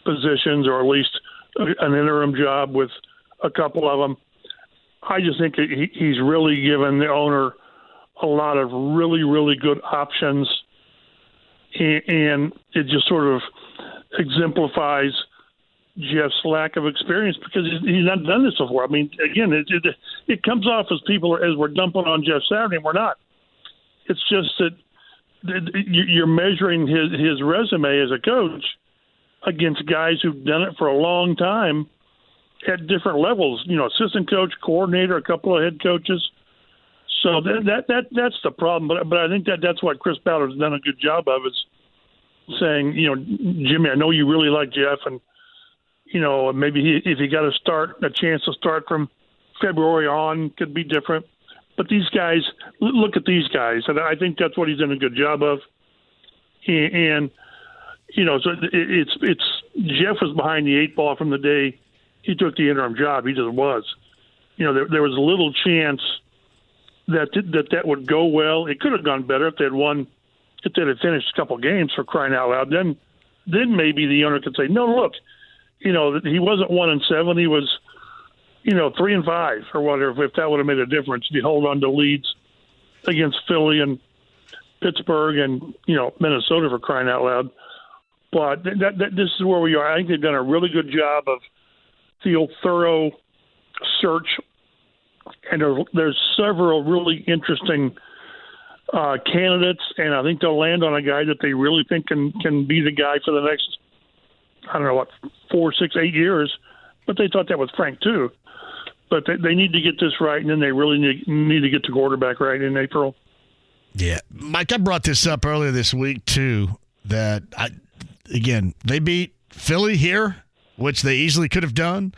positions or at least an interim job with a couple of them. I just think he, he's really given the owner a lot of really, really good options and it just sort of exemplifies Jeff's lack of experience because he's not done this before. I mean, again, it, it, it comes off as people are, as we're dumping on Jeff Saturday, and we're not. It's just that you're measuring his his resume as a coach against guys who've done it for a long time at different levels. You know, assistant coach, coordinator, a couple of head coaches. So that that, that that's the problem. But but I think that that's what Chris Ballard's done a good job of is saying, you know, Jimmy, I know you really like Jeff, and you know maybe he, if he got a start, a chance to start from February on, could be different. But these guys, look at these guys, and I think that's what he's done a good job of. And and you know, so it's it's Jeff was behind the eight ball from the day he took the interim job. He just was. You know, there, there was a little chance that that that would go well. It could have gone better if they'd won, if they'd have finished a couple games for crying out loud. Then, then maybe the owner could say, "No, look, you know, he wasn't one and seven. He was you know, three and five or whatever, if that would have made a difference, if you hold on to leads against Philly and Pittsburgh and, you know, Minnesota for crying out loud. But that, that, this is where we are. I think they've done a really good job of the thorough search, and there, there's several really interesting uh, candidates, and I think they'll land on a guy that they really think can can be the guy for the next, I don't know what, four, six, eight years. But they thought that with Frank too but they, they need to get this right, and then they really need, need to get the quarterback right in April. Yeah, Mike, I brought this up earlier this week too. That I, again, they beat Philly here, which they easily could have done.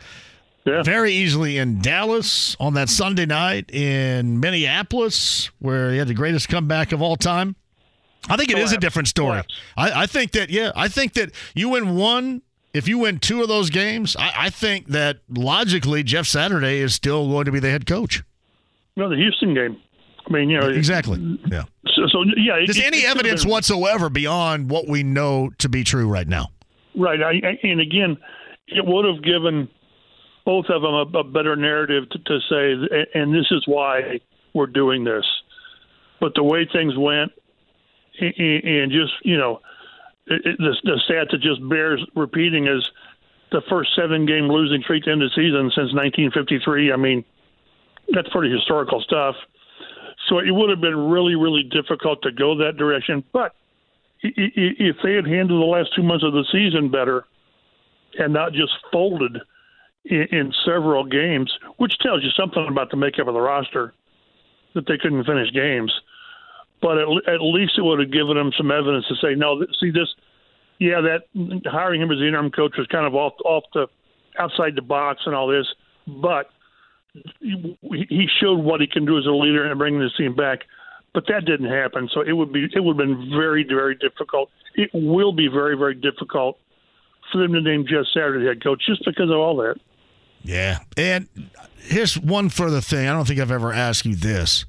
Yeah. Very easily in Dallas on that Sunday night in Minneapolis, where he had the greatest comeback of all time. I think it Collapse. is a different story. I, I, think that yeah, I think that you win one if you win two of those games, I, I, think that logically Jeff Saturday is still going to be the head coach. No, the Houston game. I mean, you know, exactly. Yeah. So, so yeah. Is it, any it, evidence been, whatsoever beyond what we know to be true right now? Right. I, I, and again, it would have given both of them a, a better narrative to, to say, and this is why we're doing this. But the way things went, and just you know it, the, the stat that just bears repeating is the first seven game losing streak to end the season since 1953. I mean, that's pretty historical stuff. So it would have been really, really difficult to go that direction. But if they had handled the last two months of the season better and not just folded in several games, which tells you something about the makeup of the roster that they couldn't finish games but at, at least it would have given them some evidence to say, no, see this, yeah, that hiring him as the interim coach was kind of off off the outside the box and all this, but he showed what he can do as a leader and bringing this team back. But that didn't happen, so it would be it would have been very very difficult. It will be very very difficult for them to name Jeff Saturday head coach just because of all that. Yeah, and here's one further thing. I don't think I've ever asked you this.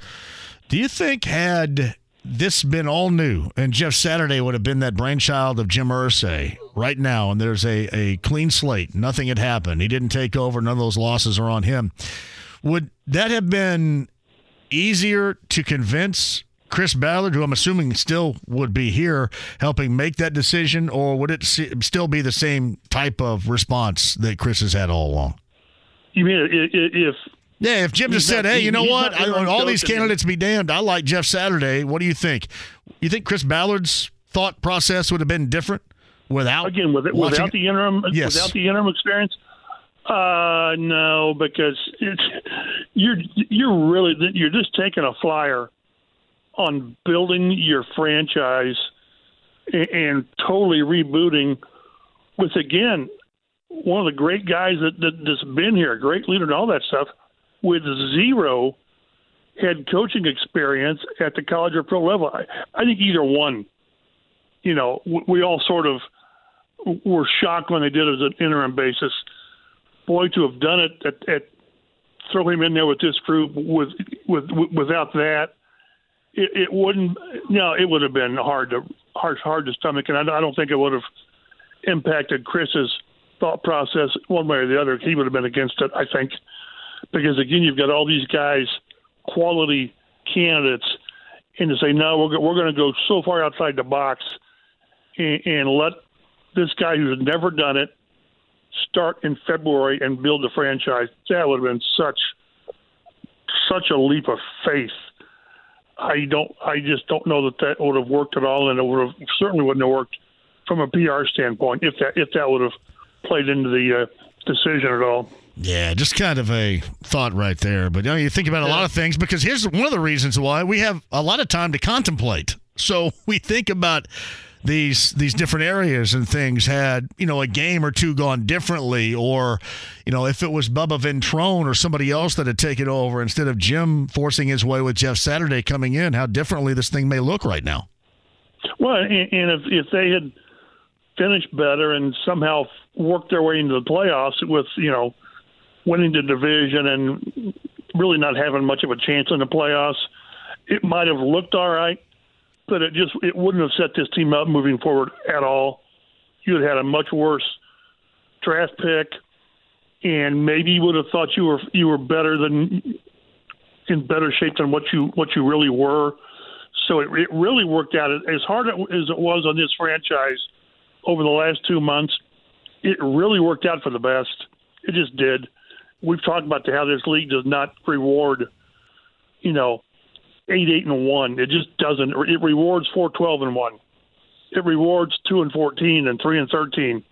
Do you think had this been all new, and Jeff Saturday would have been that brainchild of Jim Irsay right now, and there's a, a clean slate. Nothing had happened. He didn't take over. None of those losses are on him. Would that have been easier to convince Chris Ballard, who I'm assuming still would be here helping make that decision, or would it still be the same type of response that Chris has had all along? You mean if yeah, if Jim just said, "Hey, you know what? I, all these candidates be damned. I like Jeff Saturday." What do you think? You think Chris Ballard's thought process would have been different without again with, without the interim yes. without the interim experience? Uh, no, because it's you're you're really you're just taking a flyer on building your franchise and, and totally rebooting with again one of the great guys that, that that's been here, a great leader and all that stuff with zero head coaching experience at the college or pro level. I, I think either one. You know, we, we all sort of were shocked when they did it as an interim basis. Boy, to have done it at, at throw him in there with this group with with, with without that, it, it wouldn't. No, it would have been hard to hard hard to stomach, and I, I don't think it would have impacted Chris's thought process one way or the other. He would have been against it, I think because again, you've got all these guys, quality candidates, and to say no, we're we're going to go so far outside the box and, and let this guy who's never done it start in February and build the franchise, that would have been such such a leap of faith. I don't. I just don't know that that would have worked at all, and it would have certainly wouldn't have worked from a PR standpoint if that if that would have played into the uh, decision at all. Yeah, just kind of a thought right there. But you, know, you think about a lot of things because here's one of the reasons why we have a lot of time to contemplate. So we think about these these different areas and things had you know a game or two gone differently or you know if it was Bubba Ventrone or somebody else that had taken over instead of Jim forcing his way with Jeff Saturday coming in how differently this thing may look right now well and, and if if they had finished better and somehow worked their way into the playoffs with you know winning the division and really not having much of a chance in the playoffs it might have looked all right but it just it wouldn't have set this team up moving forward at all. You would have had a much worse draft pick, and maybe you would have thought you were you were better than in better shape than what you what you really were. So it, it really worked out as hard as it was on this franchise over the last two months. It really worked out for the best. It just did. We've talked about how this league does not reward, you know, eight, eight, and one. It just doesn't. It rewards four, twelve, and one. It rewards two and fourteen and three and thirteen.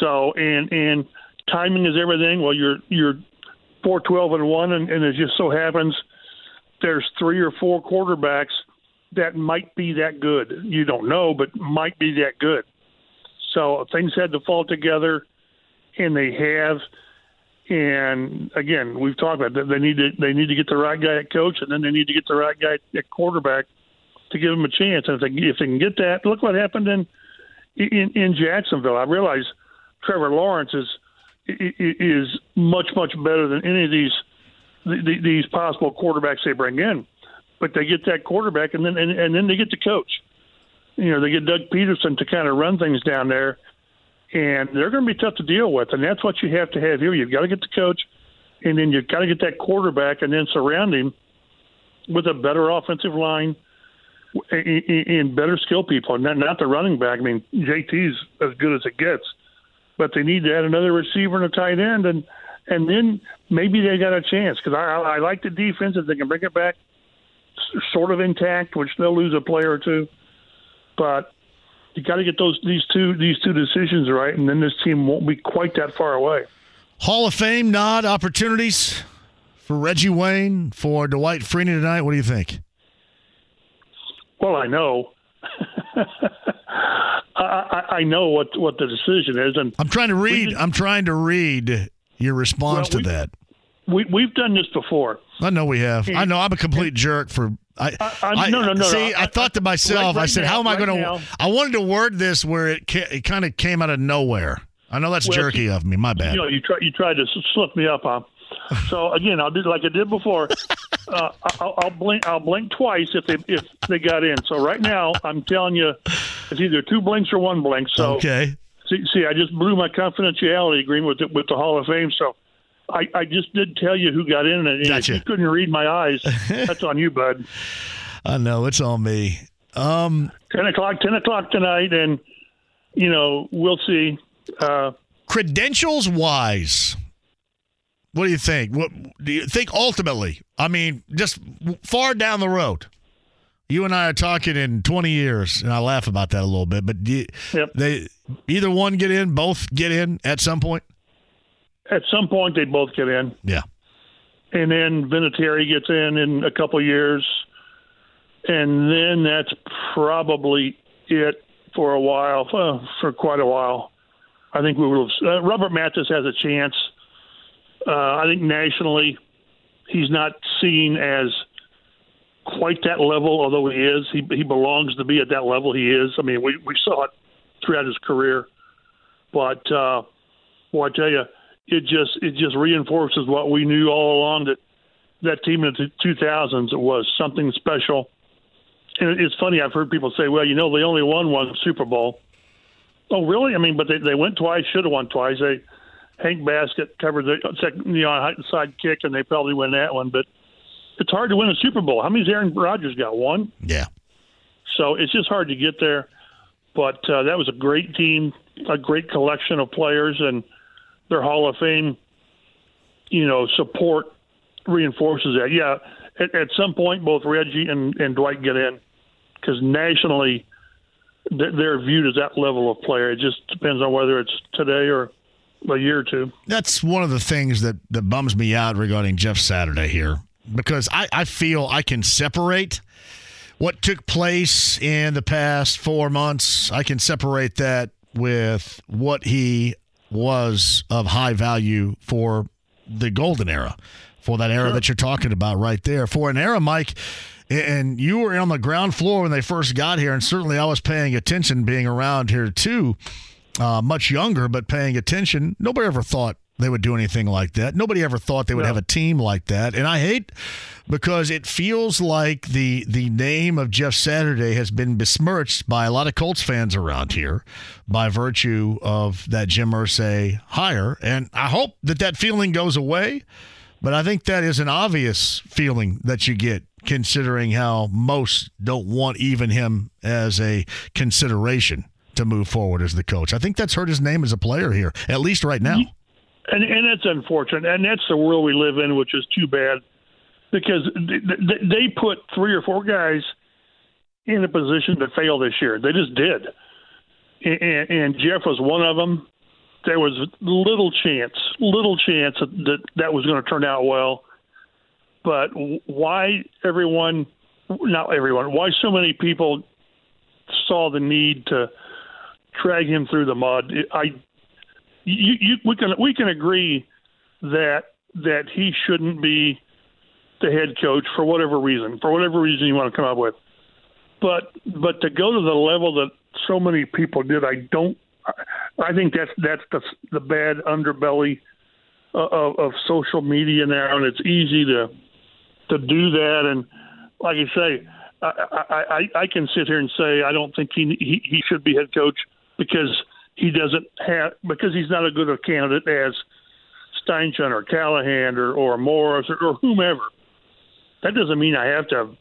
So and and timing is everything. Well, you're you're four, twelve, and one, and, and it just so happens there's three or four quarterbacks that might be that good. You don't know, but might be that good. So things had to fall together, and they have. And again, we've talked about that. They need to they need to get the right guy at coach, and then they need to get the right guy at quarterback to give them a chance. And if they if they can get that, look what happened in in, in Jacksonville. I realize Trevor Lawrence is is much much better than any of these these possible quarterbacks they bring in, but they get that quarterback, and then and, and then they get the coach. You know, they get Doug Pederson to kind of run things down there and they're going to be tough to deal with. And that's what you have to have here. You've got to get the coach, and then you've got to get that quarterback, and then surround him with a better offensive line and better skill people, not, not the running back. I mean, JT's as good as it gets, but they need to add another receiver and a tight end, and and then maybe they got a chance because I, I like the defense if they can bring it back sort of intact, which they'll lose a player or two, but you got to get those these two these two decisions right, and then this team won't be quite that far away. Hall of Fame nod opportunities for Reggie Wayne for Dwight Freeney tonight. What do you think? Well, I know. I, I, know what what the decision is, and I'm trying to read. I'm trying to read your response well, to that. We we've done this before. I know we have. I know I'm a complete jerk for I, I, no, no, no. See, no, I, I, thought to myself, right, right I said, now, "How am I going to?" I wanted to word this where it ca- it kind of came out of nowhere. I know that's well, jerky of me. My bad. You know, you try you tried to slip me up, huh? so again, I'll do like I did before. Uh, I'll, I'll, blink. I'll blink twice if they if they got in. So right now, I'm telling you, it's either two blinks or one blink. So okay. See, see I just blew my confidentiality agreement with the, with the Hall of Fame. So I, I just didn't tell you who got in, and gotcha. if you couldn't read my eyes, that's on you, bud. I know it's on me. Um, ten o'clock, ten o'clock tonight, and you know we'll see. Uh, credentials wise, what do you think? What do you think ultimately? I mean, just far down the road. You and I are talking in 20 years, and I laugh about that a little bit. But you, yep. they either one get in, both get in at some point at some point they both get in. Yeah. And then Vinatieri gets in in a couple years, and then that's probably it for a while, uh, for quite a while. I think we will. Uh, Robert Mathis has a chance. Uh, I think nationally, he's not seen as quite that level, although he is. He he belongs to be at that level. He is. I mean, we we saw it throughout his career. But uh, well, I tell you, it just it just reinforces what we knew all along that that team in the 2000s was something special. And it's funny, I've heard people say, "Well, you know, they only won one Super Bowl." Oh, really? I mean, but they they went twice, should have won twice. They Hank Baskett covered the second, you know, side kick, and they probably win that one. But it's hard to win a Super Bowl. How many's Aaron Rodgers got? One. Yeah. So it's just hard to get there. But uh, that was a great team a great collection of players, and their Hall of Fame, you know, support reinforces that. Yeah, at, at some point, both Reggie and, and Dwight get in because nationally they're viewed as that level of player. It just depends on whether it's today or a year or two. That's one of the things that, that bums me out regarding Jeff Saturday here because I, I feel I can separate what took place in the past four months. I can separate that with what he was of high value for the golden era, for that era sure. that you're talking about right there. For an era, Mike, and you were on the ground floor when they first got here, and certainly I was paying attention being around here too, uh, much younger, but paying attention. Nobody ever thought they would do anything like that. Nobody ever thought they would no. have a team like that. And I hate because it feels like the the name of Jeff Saturday has been besmirched by a lot of Colts fans around here by virtue of that Jim Irsay hire. And I hope that that feeling goes away. But I think that is an obvious feeling that you get considering how most don't want even him as a consideration to move forward as the coach. I think that's hurt his name as a player here, at least right now. And and that's unfortunate, and that's the world we live in, which is too bad, because they put three or four guys in a position to fail this year. They just did, and, and Jeff was one of them. There was little chance, little chance that that was going to turn out well. But why everyone, not everyone, why so many people saw the need to drag him through the mud? I you, you, we can we can agree that that he shouldn't be the head coach for whatever reason, for whatever reason you want to come up with. But but to go to the level that so many people did, I don't. I think that's that's the the bad underbelly of, of social media now, and it's easy to to do that. And like I say, I, I I can sit here and say I don't think he he, he should be head coach because he doesn't have because he's not a good a candidate as Steichen or Callahan or, or Morris or, or whomever. That doesn't mean I have to,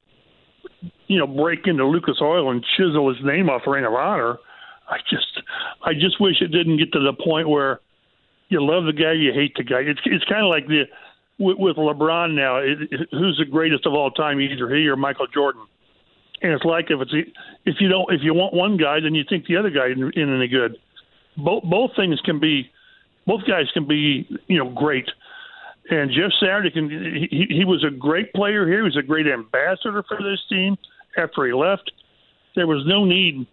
you know, break into Lucas Oil and chisel his name off the Ring of Honor. I just, I just wish it didn't get to the point where you love the guy, you hate the guy. It's it's kind of like the with, with LeBron now. It, it, who's the greatest of all time? Either he or Michael Jordan. And it's like if it's if you don't if you want one guy, then you think the other guy isn't any good both both things can be both guys can be you know great. And Jeff Saturday can he, he was a great player here. He was a great ambassador for this team after he left. There was no need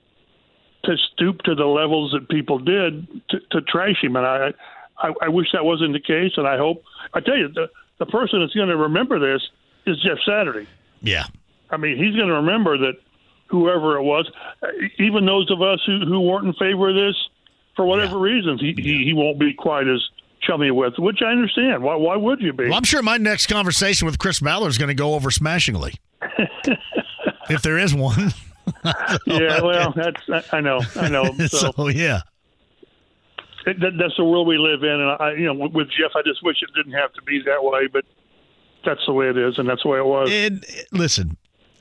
to stoop to the levels that people did to, to trash him, and I, I I wish that wasn't the case. And I hope I tell you the the person that's going to remember this is Jeff Saturday. Yeah, I mean he's going to remember that whoever it was, even those of us who who weren't in favor of this for whatever yeah. reasons, he, he he won't be quite as chummy with, which I understand. Why why would you be? Well, I'm sure my next conversation with Chris Ballard is going to go over smashingly, if there is one. yeah, well, that's I know, I know. So, so yeah. It, that, that's the world we live in, and I, you know, with Jeff, I just wish it didn't have to be that way, but that's the way it is, and that's the way it was. And listen,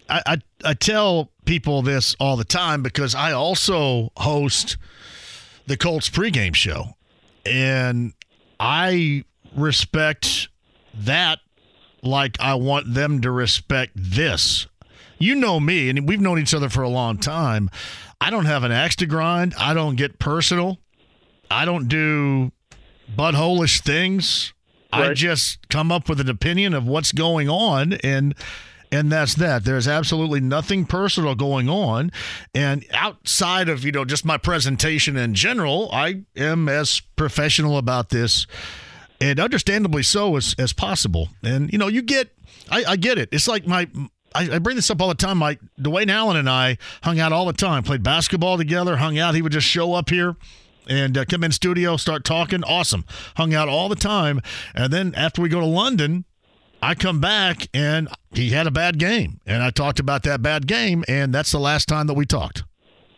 I, I, I tell people this all the time because I also host the Colts pregame show. And I respect that like I want them to respect this. You know me, and we've known each other for a long time. I don't have an axe to grind. I don't get personal. I don't do buttholish things. Right. I just come up with an opinion of what's going on and and that's that. There's absolutely nothing personal going on. And outside of, you know, just my presentation in general, I am as professional about this and understandably so as, as possible. And, you know, you get, I, I get it. It's like my, I, I, bring this up all the time. My Dwayne Allen and I hung out all the time, played basketball together, hung out. He would just show up here and uh, come in studio, start talking. Awesome. Hung out all the time. And then after we go to London, I come back and he had a bad game. And I talked about that bad game, and that's the last time that we talked.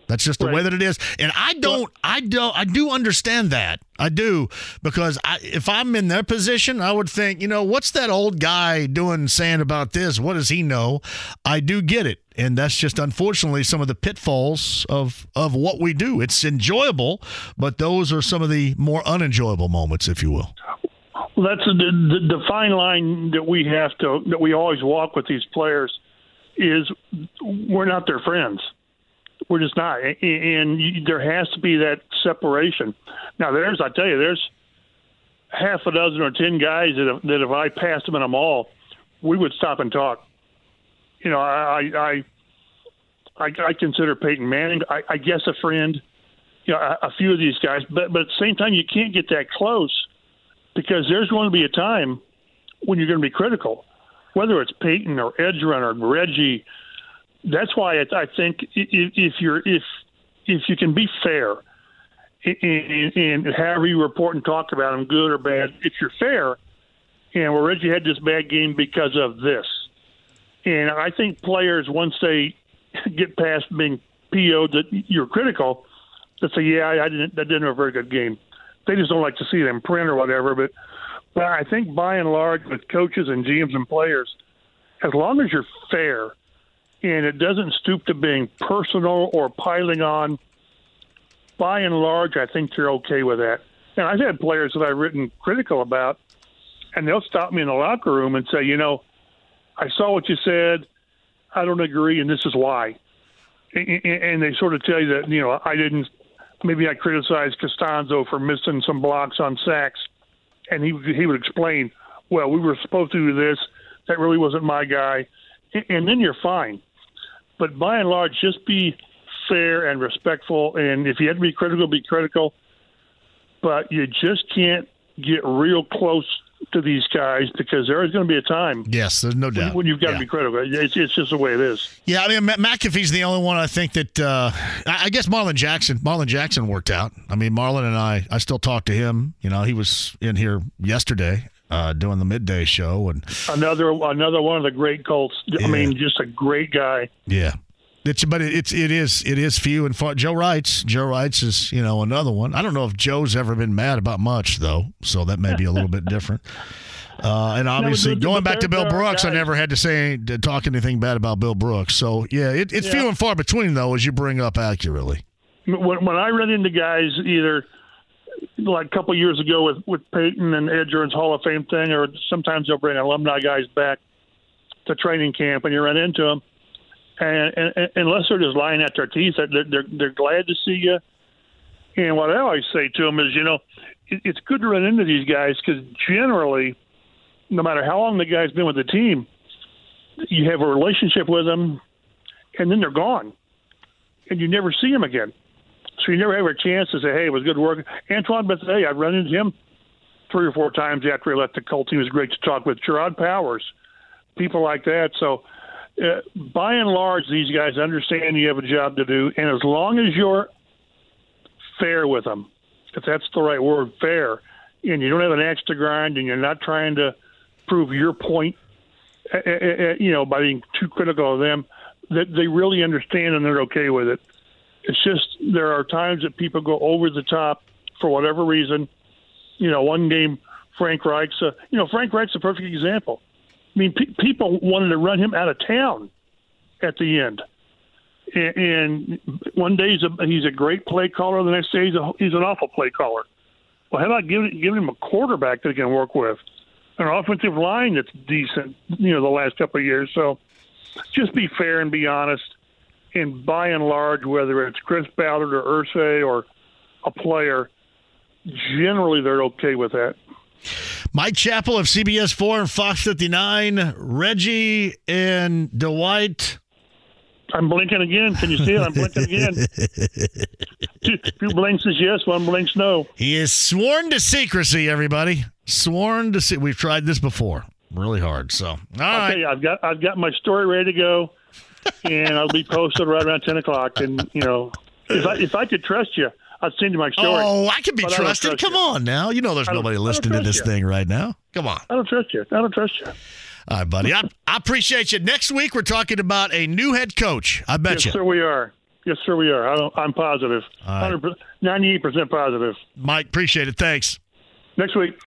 That's just the right. way that it is. And I don't, I don't, I do understand that. I do because I, if I'm in their position, I would think, you know, what's that old guy doing saying about this? What does he know? I do get it. and that's just unfortunately some of the pitfalls of of what we do. It's enjoyable, but those are some of the more unenjoyable moments, if you will. That's the, the, the fine line that we have to that we always walk with these players is we're not their friends. We're just not, and there has to be that separation. Now, there's I tell you, there's half a dozen or ten guys that if, that if I passed them in a mall, we would stop and talk. You know, I I I, I consider Peyton Manning, I, I guess, a friend. You know, a, a few of these guys, but but at the same time, you can't get that close because there's going to be a time when you're going to be critical, whether it's Peyton or Edgerrin or Reggie. That's why I think if you're if if you can be fair and, and however you report and talk about them, good or bad, if you're fair, and well, Reggie had this bad game because of this, and I think players once they get past being PO'd that you're critical, that say, yeah, I didn't, that didn't have a very good game. They just don't like to see it in print or whatever. But, but I think by and large, with coaches and GMs and players, as long as you're fair and it doesn't stoop to being personal or piling on – by and large, I think they're okay with that. And I've had players that I've written critical about, and they'll stop me in the locker room and say, you know, I saw what you said. I don't agree, and this is why. And they sort of tell you that, you know, I didn't, maybe I criticized Castonzo for missing some blocks on sacks. And he, he would explain, well, we were supposed to do this. That really wasn't my guy. And then you're fine. But by and large, just be fair and respectful. And if you have to be critical, be critical. But you just can't get real close to these guys because there is going to be a time. Yes, there's no doubt. When you've got yeah. to be critical. It's, it's just the way it is. Yeah, I mean, McAfee's the only one I think that, uh, I guess Marlin Jackson, Marlin Jackson worked out. I mean, Marlin and I, I still talk to him. You know, he was in here yesterday. Uh, doing the midday show and another another one of the great Colts. I mean, just a great guy. Yeah, it's, but it's it is it is few and far. Joe Reitz, Joe Reitz is you know another one. I don't know if Joe's ever been mad about much though, so that may be a little bit different. Uh, and obviously, no, going back to Bill Brooks, I never had to say to talk anything bad about Bill Brooks. So yeah, it, it's yeah. few and far between though, as you bring up accurately. When, when I run into guys either like a couple years ago with with Peyton and Edgerrin's Hall of Fame thing, or sometimes they'll bring alumni guys back to training camp, and you run into them and, and, unless they're just lying at their teeth, they're, they're they're glad to see you. And what I always say to them is, you know, it, it's good to run into these guys because generally, no matter how long the guy's been with the team, you have a relationship with them, and then they're gone, and you never see them again. So you never have a chance to say, "Hey, it was good work." Antoine Bethea, I've run into him three or four times after he left the Colts. He was great to talk with. Jerraud Powers, people like that. So uh, by and large, these guys understand you have a job to do, and as long as you're fair with them, if that's the right word, fair, and you don't have an axe to grind, and you're not trying to prove your point, uh, uh, you know, by being too critical of them, that they really understand and they're okay with it. It's just there are times that people go over the top for whatever reason. You know, one game, Frank Reich's, uh, you know, Frank Reich's a perfect example I mean, pe- people wanted to run him out of town at the end. And, and one day he's a, he's a great play caller. The next day he's, a, he's an awful play caller. Well, how about giving, giving him a quarterback that he can work with, an offensive line that's decent, you know, the last couple of years. So just be fair and be honest. And by and large, whether it's Chris Ballard or Irsay or a player, generally they're okay with that. Mike Chappell of CBS 4 and Fox 59, Reggie and Dwight. I'm blinking again. Can you see it? I'm blinking again. two, two blinks is yes, one blinks no. He is sworn to secrecy, everybody. Sworn to see. We've tried this before. Really hard. So, all right. You, I've got I've got my story ready to go, and I'll be posted right around ten o'clock. And you know, if I if I could trust you, I'll send you my story. Oh, I can be trusted. Come you. on now. You know there's nobody listening to this you. thing right now. Come on. I don't trust you. I don't trust you. All right, buddy. I, I appreciate you. Next week, we're talking about a new head coach. I bet yes, you. Yes, sir, we are. Yes, sir, we are. I am positive. Right. 98% positive. Mike, appreciate it. Thanks. Next week.